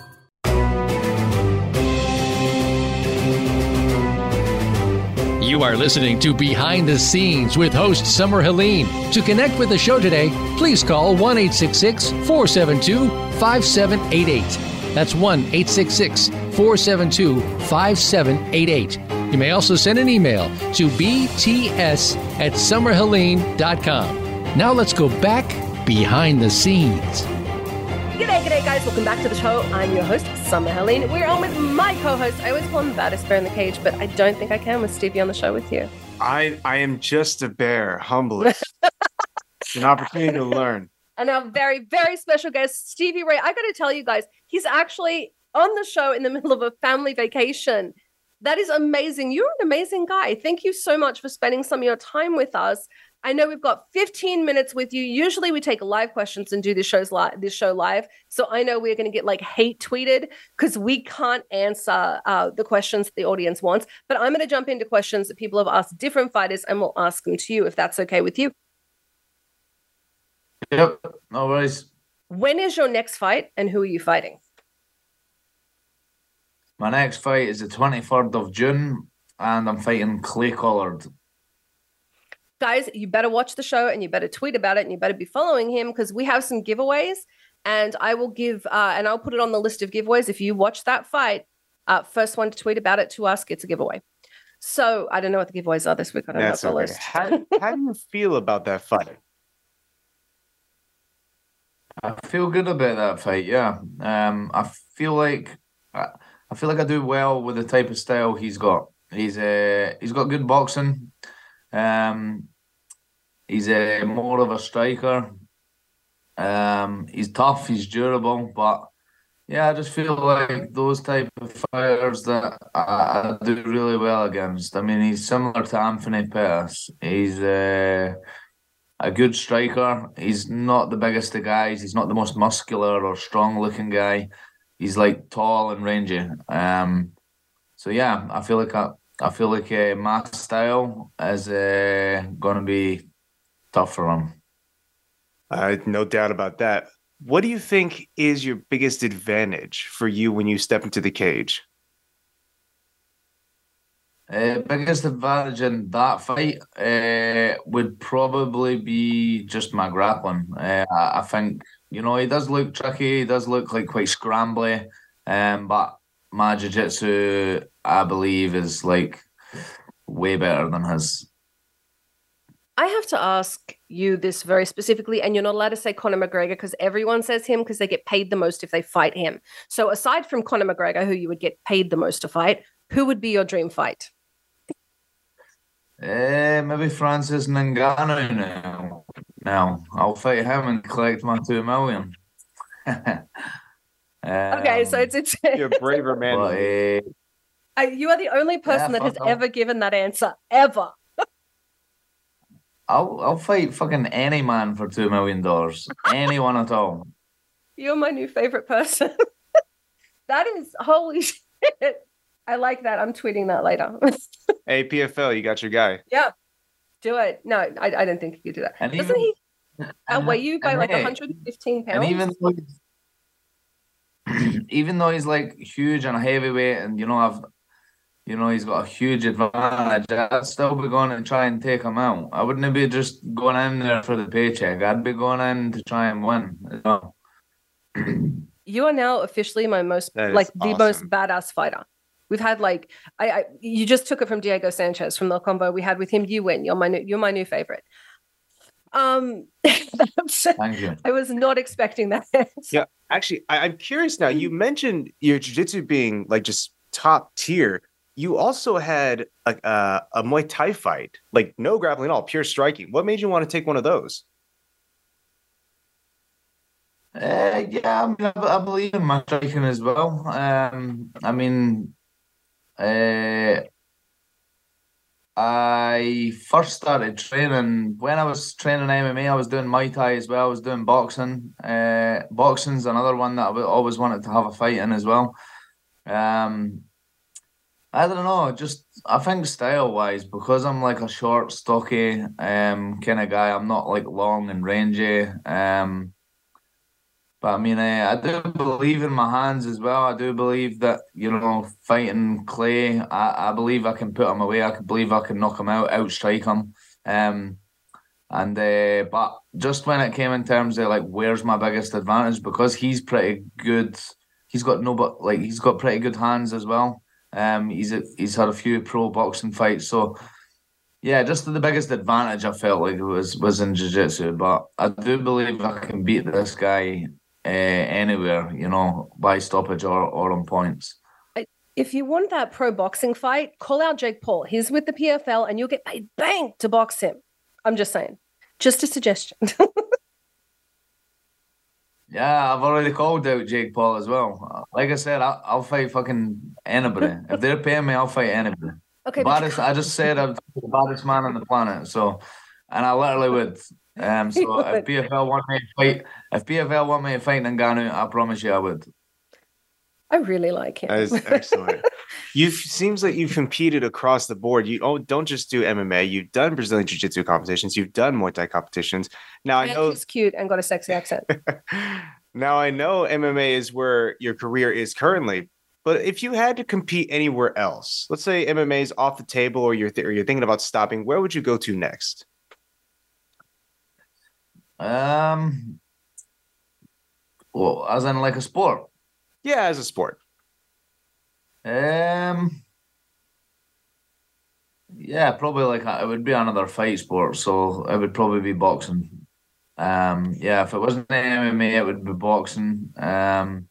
You are listening to Behind the Scenes with host Summer Helene. To connect with the show today, please call 1 472 5788. That's 1 472 5788. You may also send an email to bts at summerhelene.com. Now let's go back behind the scenes. G'day, g'day, guys. Welcome back to the show. I'm your host, Summer Helene. We're on with my co host. I always call him the baddest bear in the cage, but I don't think I can with Stevie on the show with you. I I am just a bear, humblest. [laughs] it's an opportunity to learn. And our very, very special guest, Stevie Ray. I got to tell you guys, he's actually on the show in the middle of a family vacation. That is amazing. You're an amazing guy. Thank you so much for spending some of your time with us. I know we've got 15 minutes with you. Usually we take live questions and do this shows live, this show live. So I know we're going to get like hate tweeted because we can't answer uh, the questions the audience wants. But I'm going to jump into questions that people have asked different fighters, and we'll ask them to you if that's okay with you. Yep, no worries. When is your next fight, and who are you fighting? My next fight is the 23rd of June, and I'm fighting Clay Collard. guys, you better watch the show and you better tweet about it and you better be following him because we have some giveaways. And I will give, uh, and I'll put it on the list of giveaways. If you watch that fight, uh, first one to tweet about it to us gets a giveaway. So I don't know what the giveaways are this week. I don't That's have the okay. list. How, how do you feel about that fight? I feel good about that fight. Yeah, um, I feel like I, I feel like I do well with the type of style he's got. He's uh, he's got good boxing. Um, he's a more of a striker. Um, he's tough. He's durable, but yeah, I just feel like those type of fighters that I, I do really well against. I mean, he's similar to Anthony Pettis. He's uh, a good striker. He's not the biggest of guys. He's not the most muscular or strong looking guy. He's like tall and rangy. Um, so yeah, I feel like I, I feel like uh, my style is uh, going to be tough for him. Uh, no doubt about that. What do you think is your biggest advantage for you when you step into the cage? Uh, biggest advantage in that fight uh, would probably be just my grappling. Uh, I I think you know he does look tricky. He does look like quite scrambly, um, but my jiu-jitsu, I believe, is like way better than his. I have to ask you this very specifically, and you're not allowed to say Conor McGregor because everyone says him because they get paid the most if they fight him. So, aside from Conor McGregor, who you would get paid the most to fight, who would be your dream fight? Uh, maybe Francis Ngannou now. Now I'll fight him and collect my two million. um, [laughs] okay, so it's it's you're a braver man. But, uh, you are the only person yeah, that has off. ever given that answer ever. [laughs] I'll I'll fight fucking any man for two million dollars. Anyone at all. [laughs] You're my new favorite person. that is holy shit. I like that. I'm tweeting that later. hey, PFL, you got your guy. Yeah, do it. No, I, I don't think he could do that. And Doesn't even- he [laughs] outweigh you by like hey, 115 pounds? And even though he's, [clears throat] even though he's like huge and a heavyweight, and you know I've, you know he's got a huge advantage, I'd still be going and try and take him out. I wouldn't be just going in there for the paycheck. I'd be going in to try and win. You know? [clears throat] you are now officially my most That is like the most badass fighter. We've had like I, I you just took it from Diego Sanchez from the combo we had with him. You win. You're my new you're my new favorite. Um, [laughs] Thank you. I was not expecting that. [laughs] Yeah. Actually, I, I'm curious now. You mentioned your jiu-jitsu being like just top tier. You also had a, a, a Muay Thai fight, like no grappling at all, pure striking. What made you want to take one of those? Uh, yeah, I, mean, I, I believe in my striking as well. Um, I mean, uh, I first started training when I was training MMA. I was doing Muay Thai as well. I was doing boxing. Uh, boxing's another one that I always wanted to have a fight in as well. Um, I don't know, just I think style wise, because I'm like a short, stocky um kind of guy. I'm not like long and rangy. Um. But I mean, uh, I do believe in my hands as well. I do believe that you know, fighting Clay, I, I believe I can put him away. I can believe I can knock him out, outstrike him. Um, and uh, but just when it came in terms of like where's my biggest advantage, because he's pretty good. He's got no but like he's got pretty good hands as well. Um, he's a, he's had a few pro boxing fights, so yeah, just the biggest advantage I felt like was was in jiu-jitsu. But I do believe I can beat this guy uh, anywhere, you know, by stoppage or, or on points. if you want that pro boxing fight, call out Jake Paul. He's with the PFL and you'll get paid bang to box him. I'm just saying. Just a suggestion. [laughs] Yeah, I've already called out Jake Paul as well. Like I said, I'll, I'll fight fucking anybody. if they're paying me, I'll fight anybody. okay, baddest, I just said I'm the baddest man on the planet. So, and I literally would. Um, so [laughs] if PFL want me to fight, if PFL want me to fight Ngannou, I promise you I would. I really like him. That is excellent. [laughs] you seems like you've competed across the board. You oh, don't just do MMA. You've done Brazilian Jiu-Jitsu competitions. You've done Muay Thai competitions. Now I know. he's cute and got a sexy accent. [laughs] now I know MMA is where your career is currently. But if you had to compete anywhere else, let's say MMA is off the table, or you're th- or you're thinking about stopping, where would you go to next? Um, well, as in like a sport. Yeah, as a sport. Um, yeah, probably like a, it would be another fight sport, so it would probably be boxing. Um, yeah, if it wasn't MMA, it would be boxing. Um,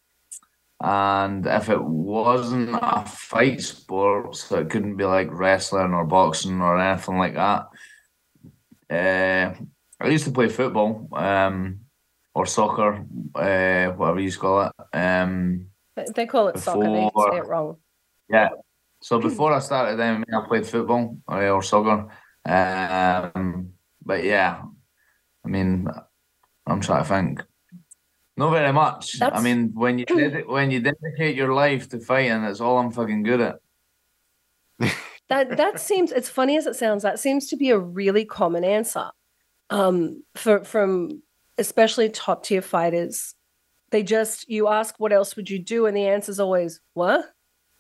and if it wasn't a fight sport, so it couldn't be like wrestling or boxing or anything like that. Uh, I used to play football, um, or soccer, uh, whatever you call it. Um. they call it soccer. They say it wrong. Yeah. So before I started MMA, I played football or, or soccer. Um, but yeah, I mean, I'm trying to think. Not very much. I mean, when you when you dedicate your life to fighting, that's all I'm fucking good at. That that seems it's funny as it sounds, that seems to be a really common answer. Um for from especially top tier fighters. They just you ask what else would you do, and the answer is always, what?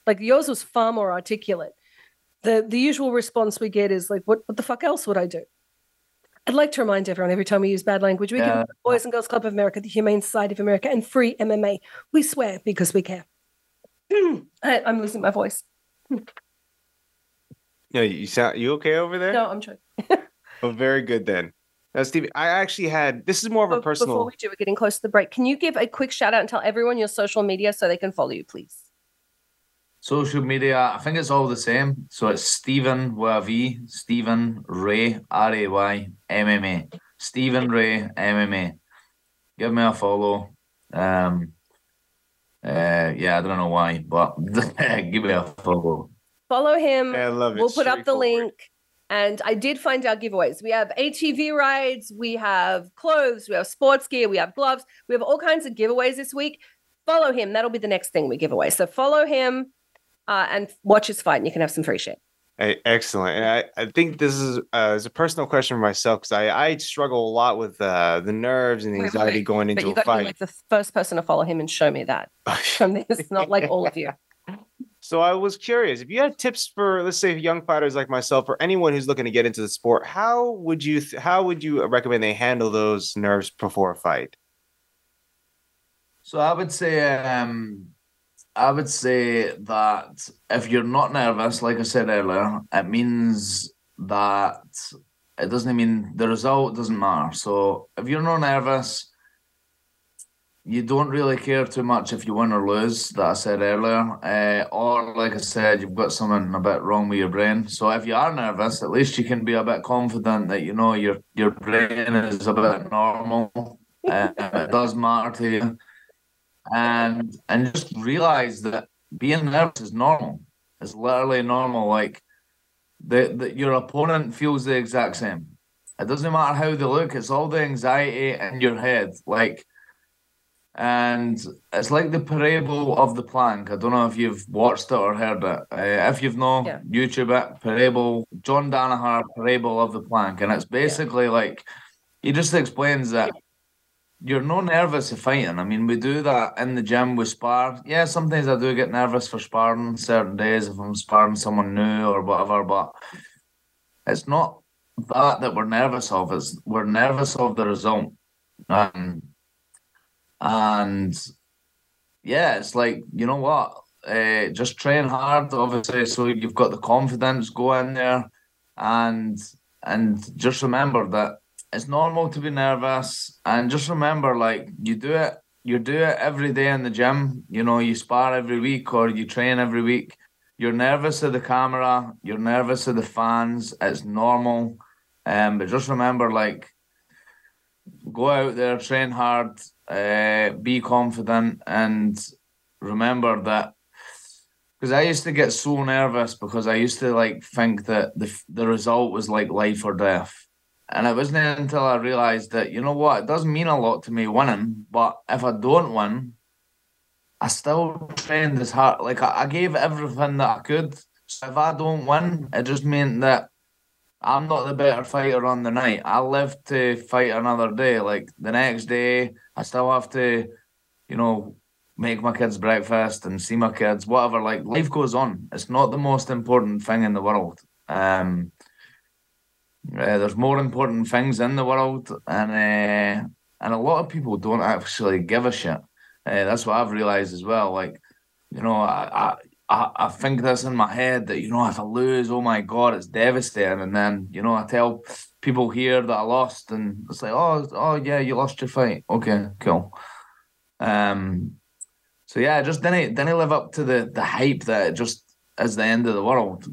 Like yours was far more articulate. The the usual response we get is like, what what the fuck else would I do? I'd like to remind everyone every time we use bad language, we Yeah. give Boys and Girls Club of America, the Humane Society of America, and free MMA. We swear because we care. [clears throat] I, I'm losing my voice. No, you sound you okay over there? No, I'm trying. [laughs] Oh, very good then. Now, Steve, I actually had this is more of a Be- personal. Before we do, we're getting close to the break. Can you give a quick shout out and tell everyone your social media so they can follow you, please? Social media, I think it's all the same. So it's Steven with a V, Steven Ray, R A Y M M A. Steven Ray MMA. Give me a follow. Um uh yeah, I don't know why, but [laughs] give me a follow. Follow him. I love it. We'll put up the Straightforward. link. And I did find our giveaways. We have ATV rides, we have clothes, we have sports gear, we have gloves, we have all kinds of giveaways this week. Follow him. That'll be the next thing we give away. So follow him uh, and watch his fight, and you can have some free shit. Hey, excellent. And I, I think this is uh, is a personal question for myself because I, I struggle a lot with uh, the nerves and the anxiety Wait, anxiety wait, going But into you a got to be fight. like the first person to follow him and show me that [laughs] from this, not like all of you. So I was curious if you had tips for, let's say, young fighters like myself or anyone who's looking to get into the sport. How would you th- how would you recommend they handle those nerves before a fight? So I would say um I would say that if you're not nervous, like I said earlier, it means that it doesn't mean the result doesn't matter. So if you're not nervous, you don't really care too much if you win or lose, that I said earlier. Uh, or like I said, you've got something a bit wrong with your brain. So if you are nervous, at least you can be a bit confident that you know your your brain is a bit normal. [laughs] Uh, it does matter to you and and just realize that being nervous is normal. It's literally normal. Like the, the your opponent feels the exact same. It doesn't matter how they look. It's all the anxiety in your head. Like, and it's like the parable of the plank. I don't know if you've watched it or heard it. Uh, if you've not, Yeah. YouTube it. Parable. John Danaher. Parable of the plank, and it's basically like he just explains that you're no nervous of fighting. I mean, we do that in the gym. We spar. Yeah, sometimes I do get nervous for sparring certain days if I'm sparring someone new or whatever. But it's not that that we're nervous of. It's we're nervous of the result. Um, and yeah, it's like you know what? Uh, just train hard, obviously, so you've got the confidence. Go in there, and and just remember that it's normal to be nervous and just remember like you do it you do it every day in the gym you know you spar every week or you train every week you're nervous of the camera you're nervous of the fans it's normal um but just remember like go out there train hard uh be confident and remember that because I used to get so nervous because I used to like think that the the result was like life or death and it wasn't until I realized that, you know what, it doesn't mean a lot to me winning, but if I don't win, I still trained as hard. Like I, I gave everything that I could. So if I don't win, it just meant that I'm not the better fighter on the night. I live to fight another day. Like the next day, I still have to, you know, make my kids breakfast and see my kids, whatever. Like life goes on. It's not the most important thing in the world. Um, uh, there's more important things in the world, and uh, and a lot of people don't actually give a shit. Uh, that's what I've realized as well. Like, you know, I, I I I think this in my head that you know if I lose, oh my god, it's devastating. And then you know I tell people here that I lost, and it's like, oh oh yeah, you lost your fight. Okay, cool. Um, so yeah, just didn't didn't live up to the the hype that just is the end of the world.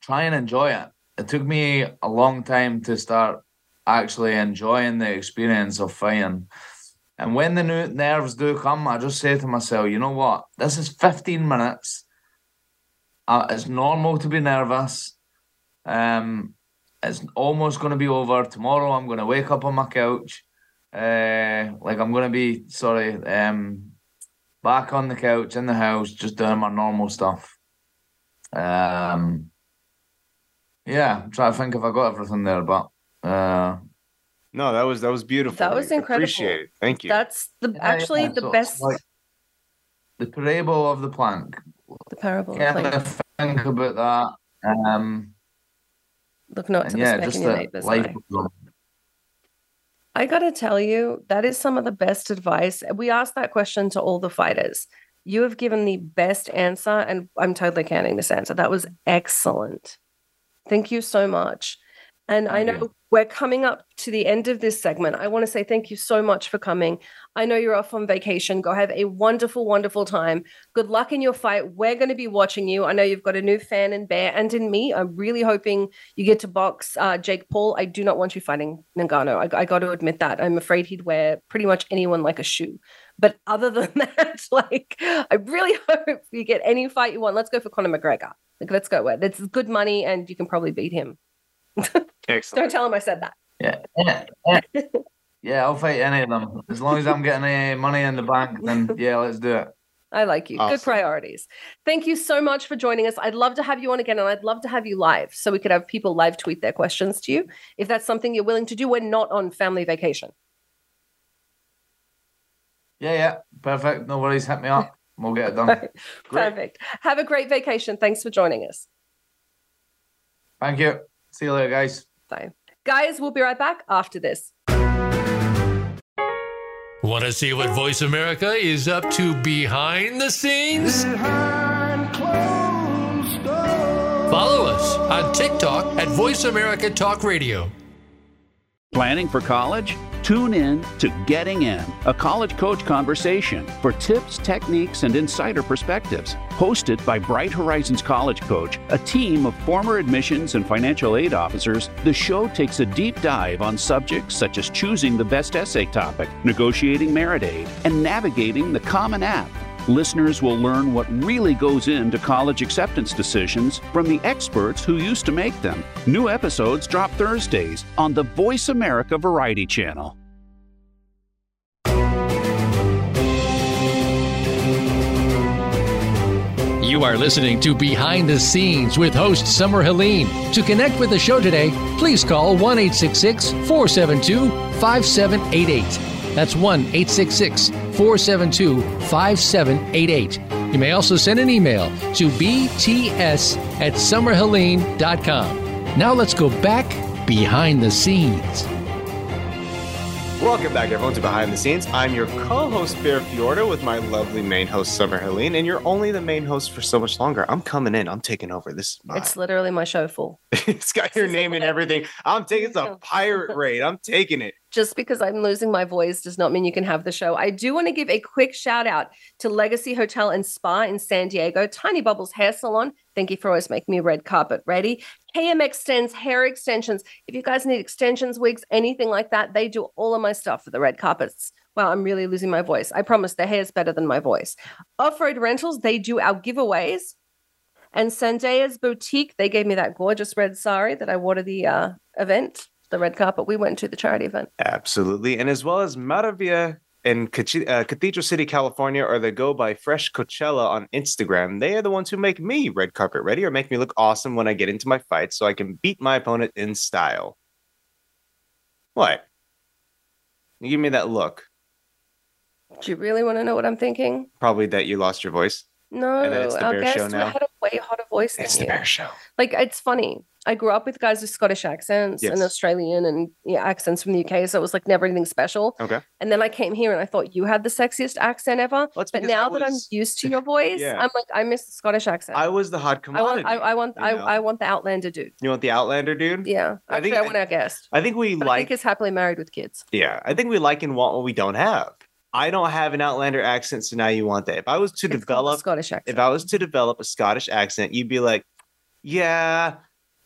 Try and enjoy it it took me a long time to start actually enjoying the experience of fighting. And when the new nerves do come, I just say to myself, you know what? This is 15 minutes. Uh, it's normal to be nervous. Um, it's almost going to be over. Tomorrow, I'm going to wake up on my couch. Uh, like I'm going to be, sorry, um, back on the couch in the house, just doing my normal stuff. Um, yeah, I'm trying to think if I got everything there, but uh No, that was that was beautiful. That was incredible. Appreciate it. Thank you. That's the yeah, actually yeah, the so, best. like, the parable of the plank. The parable. Yeah, like, think about that. Um look not to yeah, just in your that neighbor's life. I got to tell you, that is some of the best advice. We asked that question to all the fighters. You have given the best answer, and I'm totally counting this answer. That was excellent. Thank you so much. And I know we're coming up to the end of this segment. I want to say thank you so much for coming. I know you're off on vacation. Go have a wonderful, wonderful time. Good luck in your fight. We're going to be watching you. I know you've got a new fan in Bear and in me. I'm really hoping you get to box uh, Jake Paul. I do not want you fighting Ngannou. I, I got to admit that. I'm afraid he'd wear pretty much anyone like a shoe. But other than [laughs] that, like, I really [laughs] hope you get any fight you want. Let's go for Conor McGregor. Like, let's go. That's good money, and you can probably beat him. Excellent. Don't tell him I said that. Yeah, yeah, yeah. yeah, I'll fight any of them as long as I'm getting any money in the bank. Then yeah, let's do it. I like you. Awesome. Good priorities. Thank you so much for joining us. I'd love to have you on again, and I'd love to have you live so we could have people live tweet their questions to you. If that's something you're willing to do, we're not on family vacation. Yeah, yeah, perfect. No worries. Hit me up. We'll get it done. [laughs] Perfect. Have a great vacation. Thanks for joining us. Thank you. See you later, guys. Bye. Guys, we'll be right back after this. Want to see what Voice America is up to behind the scenes? Follow us on TikTok at Voice America Talk Radio. Planning for college? Tune in to Getting In, a college coach conversation for tips, techniques, and insider perspectives. Hosted by Bright Horizons College Coach, a team of former admissions and financial aid officers, the show takes a deep dive on subjects such as choosing the best essay topic, negotiating merit aid, and navigating the Common App. Listeners will learn what really goes into college acceptance decisions from the experts who used to make them. New episodes drop Thursdays on the Voice America Variety Channel. You are listening to Behind the Scenes with host Summer Helene. To connect with the show today, please call 1 472 5788. That's 1 472 5788. You may also send an email to bts at summerhelene.com. Now let's go back behind the scenes. Welcome back, everyone, to Behind the Scenes. I'm your co-host Bear Fiorda with my lovely main host Summer Helene, and you're only the main host for so much longer. I'm coming in. I'm taking over. This is mine. It's literally my show full. [laughs] it's got your name and everything. I'm taking it's a pirate raid. I'm taking it. Just because I'm losing my voice does not mean you can have the show. I do want to give a quick shout out to Legacy Hotel and Spa in San Diego, Tiny Bubbles Hair Salon. Thank you for always making me red carpet ready. KM Extends Hair Extensions. If you guys need extensions, wigs, anything like that, they do all of my stuff for the red carpets. Wow, I'm really losing my voice. I promise the hair is better than my voice. Off Road Rentals, they do our giveaways. And Sandea's Boutique, they gave me that gorgeous red sari that I wore to the uh, event, the red carpet we went to, the charity event. Absolutely. And as well as Maravilla in uh, Cathedral City, California, or they go by Fresh Coachella on Instagram. They are the ones who make me red carpet ready or make me look awesome when I get into my fights so I can beat my opponent in style. What? You give me that look. Do you really want to know what I'm thinking? Probably that you lost your voice. No, And it's the our Bear guest Show now? had a way hotter voice than It's you. the Bear Show. Like it's funny. I grew up with guys with Scottish accents and Australian and yeah, accents from the UK, so it was like never anything special. Okay. And then I came here and I thought you had the sexiest accent ever. Well, it's but because now I that I'm was- used to [laughs] your voice, Yeah. I'm like I miss the Scottish accent. I was the hot I commodity. want, I, I want, you I, know? I want the Outlander dude. You want the Outlander dude? Yeah, I actually, think- I, want our guest. I think we But I like think he's happily married with kids. Yeah, I think we like and want what we don't have. I don't have an Outlander accent, so now you want that. If I was to It's develop, Scottish accent. if I was to develop a Scottish accent, you'd be like, yeah,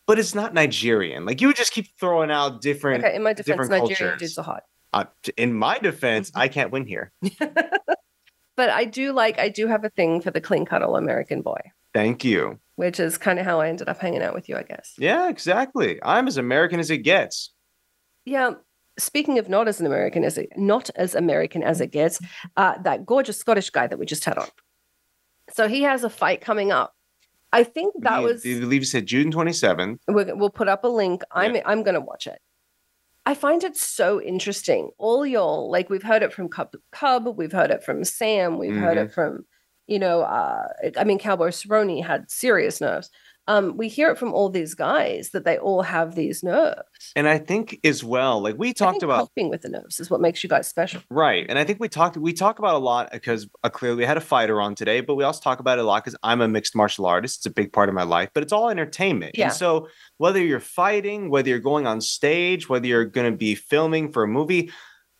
but it's not Nigerian. Like you would just keep throwing out different. okay, in my defense, different Nigerian cultures. dudes are hot. Uh, in my defense. [laughs] I can't win here. [laughs] But I do like, I do have a thing for the clean cuddle American boy, Thank you. which is kind of how I ended up hanging out with you, I guess. Yeah, exactly. I'm as American as it gets. Yeah. Speaking of not as an American as it not as American as it gets, uh, that gorgeous Scottish guy that we just had on. So he has a fight coming up. I think that was you believe you said June 27th. we're, we'll put up a link. I'm I'm gonna watch it. I find it so interesting. All y'all, like we've heard it from Cub, Cub we've heard it from Sam, we've heard Mm-hmm. it from, you know, uh, I mean, Cowboy Cerrone had serious nerves. Um, we hear it from all these guys that they all have these nerves. And I think as well, like we talked about helping with the nerves is what makes you guys special. Right. And I think we talked we talk about a lot because uh, clearly we had a fighter on today, but we also talk about it a lot because I'm a mixed martial artist. It's a big part of my life, but it's all entertainment. Yeah. And so whether you're fighting, whether you're going on stage, whether you're going to be filming for a movie,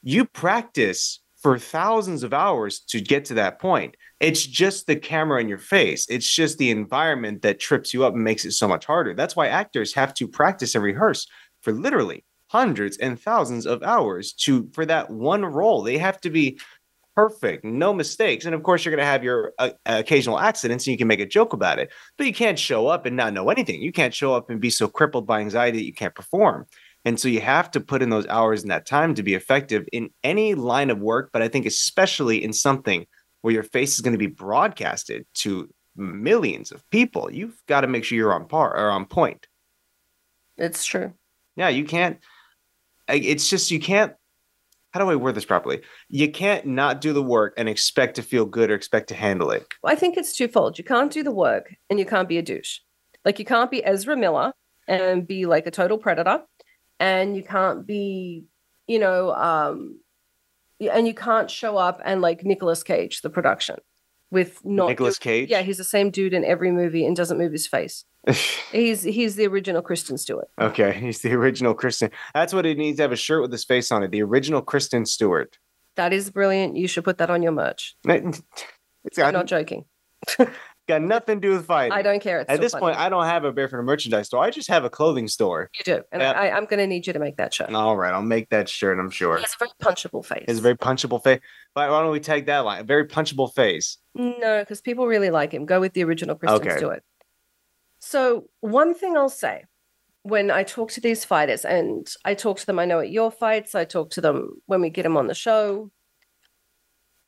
you practice for thousands of hours to get to that point. It's just the camera in your face. It's just the environment that trips you up and makes it so much harder. That's why actors have to practice and rehearse for literally hundreds and thousands of hours to for that one role. They have to be perfect, no mistakes. And of course, you're going to have your uh, occasional accidents and you can make a joke about it, but you can't show up and not know anything. You can't show up and be so crippled by anxiety that you can't perform. And so you have to put in those hours and that time to be effective in any line of work, but I think especially in something where your face is going to be broadcasted to millions of people. You've got to make sure you're on par or on point. It's true. Yeah, you can't. It's just you can't. How do I word this properly? You can't not do the work and expect to feel good or expect to handle it. Well, I think it's twofold. You can't do the work and you can't be a douche. Like you can't be Ezra Miller and be like a total predator, and you can't be, you know, um, and you can't show up and like Nicolas Cage, the production, with not Nicolas Cage? Yeah, he's the same dude in every movie and doesn't move his face. [laughs] he's he's the original Kristen Stewart. okay, he's the original Kristen. That's what he needs to have a shirt with his face on it. The original Kristen Stewart. That is brilliant. You should put that on your merch. [laughs] It's I'm not joking. [laughs] got nothing to do with fighting. I don't care. It's At this funny. point, I don't have a barefoot merchandise store. I just have a clothing store. you do, and Yeah. I, I'm going to need you to make that shirt. All right, I'll make that shirt. I'm sure. He has a very punchable face. It's a very punchable face. Why why don't we tag that line? A very punchable face. No, because people really like him. Go with the original Kristen Okay. Stewart. So, one thing I'll say when I talk to these fighters, and I talk to them, I know at your fights, I talk to them when we get them on the show,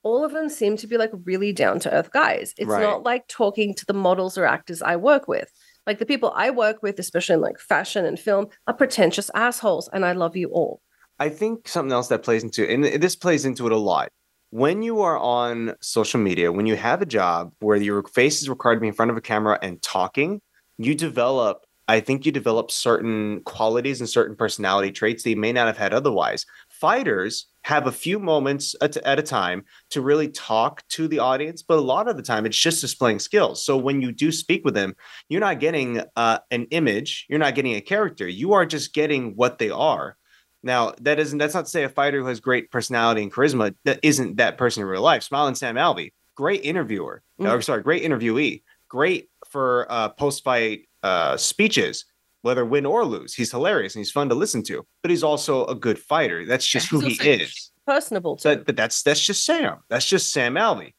all of them seem to be like really down to earth guys. It's Right. not like talking to the models or actors I work with. Like the people I work with, especially in like fashion and film, are pretentious assholes, and I love you all. I think something else that plays into and this plays into it a lot. When you are on social media, when you have a job where your face is required to be in front of a camera and talking, you develop, I think you develop certain qualities and certain personality traits that you may not have had otherwise. Fighters have a few moments at, at a time to really talk to the audience, but a lot of the time it's just displaying skills. So when you do speak with them, you're not getting uh, an image, you're not getting a character, you are just getting what they are. Now, that isn't that's not to say a fighter who has great personality and charisma that isn't that person in real life. Smiling Sam Alvey, great interviewer, Mm. or sorry, great interviewee, great for uh, post-fight uh, speeches, whether win or lose. He's hilarious and he's fun to listen to, but he's also a good fighter. That's just who he is. Personable too. So, but that's that's just Sam. That's just Sam Alvey.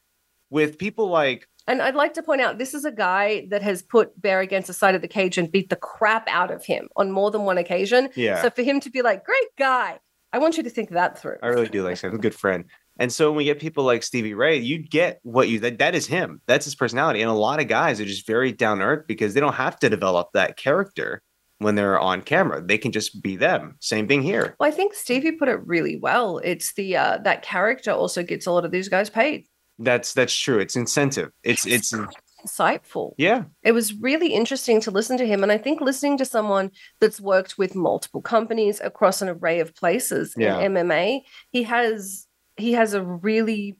With people like And I'd like to point out this is a guy that has put Bear against the side of the cage and beat the crap out of him on more than one occasion. Yeah. So for him to be like, great guy, I want you to think that through. I really do like Sam. He's a good friend. And so when we get people like Stevie Ray, you get what you that, that is him. That's his personality. And a lot of guys are just very down earth because they don't have to develop that character when they're on camera. They can just be them. Same thing here. Well, I think Stevie put it really well. It's the uh, that character also gets a lot of these guys paid. That's that's true. It's incentive. It's it's Insightful. yeah. It was really interesting to listen to him. And I think listening to someone that's worked with multiple companies across an array of places Yeah. in MMA, he has he has a really,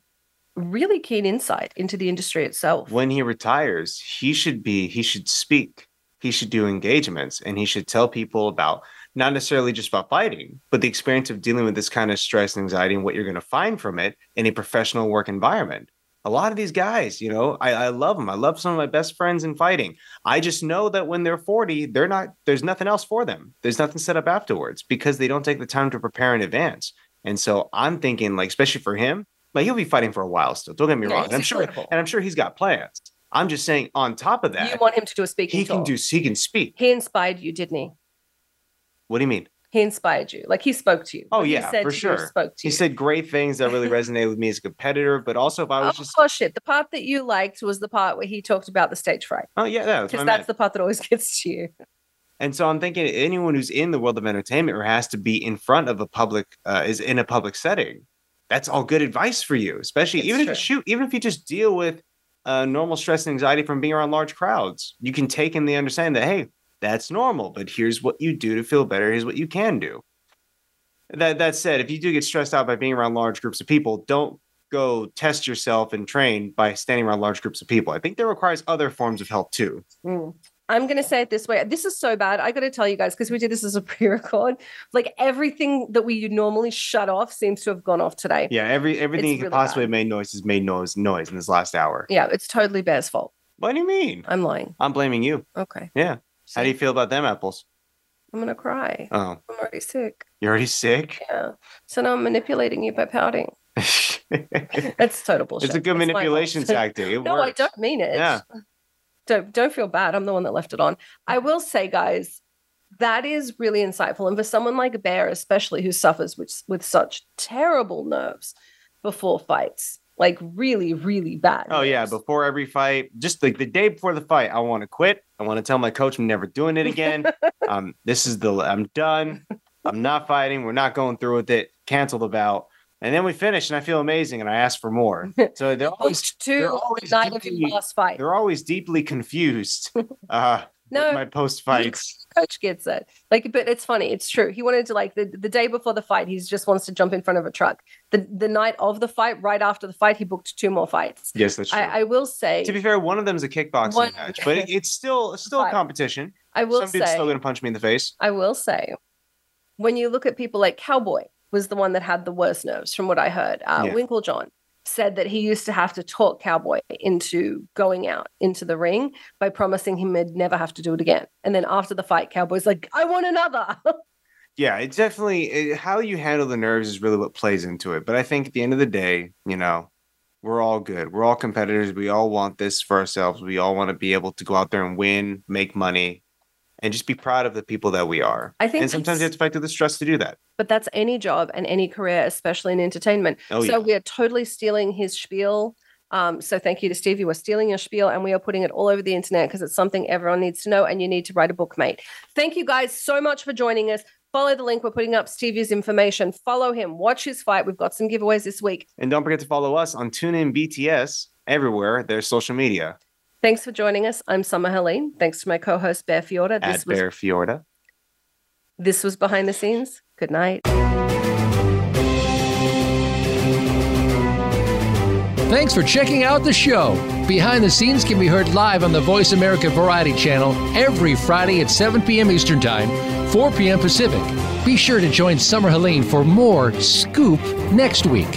really keen insight into the industry itself. When he retires, he should be he should speak. He should do engagements and he should tell people about not necessarily just about fighting, but the experience of dealing with this kind of stress and anxiety and what you're going to find from it in a professional work environment. A lot of these guys, you know, I, I love them. I love some of my best friends in fighting. I just know that when they're 40, they're not, there's nothing else for them. There's nothing set up afterwards because they don't take the time to prepare in advance. And so I'm thinking, like, especially for him, like he'll be fighting for a while still. Don't get me wrong. And I'm sure, and I'm sure he's got plans. I'm just saying, on top of that, you want him to do a speaking he can do, he can speak. He inspired you, didn't he? What do you mean? He inspired you. Like he spoke to you. Oh he yeah, said for sure. spoke to He you. said great things that really resonated with me as a competitor, but also if I was oh, just, oh shit! The part that you liked was the part where he talked about the stage fright, oh yeah, because that's the part that always [laughs] gets to you. And so I'm thinking anyone who's in the world of entertainment or has to be in front of a public, uh, is in a public setting. That's all good advice for you, especially It's even if true. you shoot, even if you just deal with uh, normal stress and anxiety from being around large crowds. You can take in the understanding that, hey, that's normal, but here's what you do to feel better. Here's what you can do. That that said, if you do get stressed out by being around large groups of people, don't go test yourself and train by standing around large groups of people. I think that requires other forms of help too. Mm. I'm going to say it this way. This is so bad. I got to tell you guys, because we did this as a pre record, like everything that we normally shut off seems to have gone off today. Yeah, every everything It's you could really possibly bad. have made noise has made noise noise in this last hour. Yeah, it's totally Bear's fault. What do you mean? I'm lying. I'm blaming you. Okay. Yeah. How do you feel about them apples? I'm going to cry. Oh, I'm already sick. you're already sick? Yeah. So now I'm manipulating you by pouting. [laughs] That's total bullshit. it's a good manipulation tactic. It no, I don't mean it. Yeah. Don't don't feel bad. I'm the one that left it on. I will say, guys, that is really insightful. And for someone like Bear, especially who suffers with, with such terrible nerves before fights, like really, really bad. Oh yeah, before every fight, just like the day before the fight, I want to quit. I want to tell my coach I'm never doing it again. [laughs] um, this is the I'm done. I'm not fighting. We're not going through with it. Cancel the bout. And then we finish, and I feel amazing, and I ask for more. [laughs] So they're always Post they're two always night of deeply- your last fight. they're always deeply confused. [laughs] Uh, No. with my post fights. Coach gets it. Like, but it's funny. It's true. He wanted to like the, the day before the fight. He just wants to jump in front of a truck. The the night of the fight, right after the fight, he booked two more fights. Yes, that's true. I, I will say. to be fair, one of them is a kickboxing One- match, but it, it's still it's still a competition. I will Some dude's say. still gonna punch me in the face. I will say, when you look at people like Cowboy was the one that had the worst nerves, from what I heard. Uh, Yeah. Winkeljohn said that he used to have to talk Cowboy into going out into the ring by promising him he'd never have to do it again. And then after the fight, Cowboy's like, "I want another." [laughs] Yeah, it definitely it, how you handle the nerves is really what plays into it. But I think at the end of the day, you know, we're all good. We're all competitors. We all want this for ourselves. We all want to be able to go out there and win, make money, and just be proud of the people that we are. I think and sometimes you have to fight through the stress to do that. but that's any job and any career, especially in entertainment. Oh, so yeah. we are totally stealing his spiel. Um, so thank you to Stevie. We're stealing your spiel and we are putting it all over the internet because it's something everyone needs to know and you need to write a book, mate. Thank you guys so much for joining us. Follow the link. We're putting up Stevie's information. Follow him. Watch his fight. We've got some giveaways this week. And don't forget to follow us on TuneIn BTS everywhere. There's social media Thanks for joining us. I'm Summer Helene. Thanks to my co-host Bear Fiorda. This at was Bear Fiorda. this was behind the scenes. Good night. Thanks for checking out the show. Behind the Scenes can be heard live on the Voice America Variety channel every Friday at 7 p.m. Eastern Time, 4 p.m. Pacific. Be sure to join Summer Helene for more Scoop next week.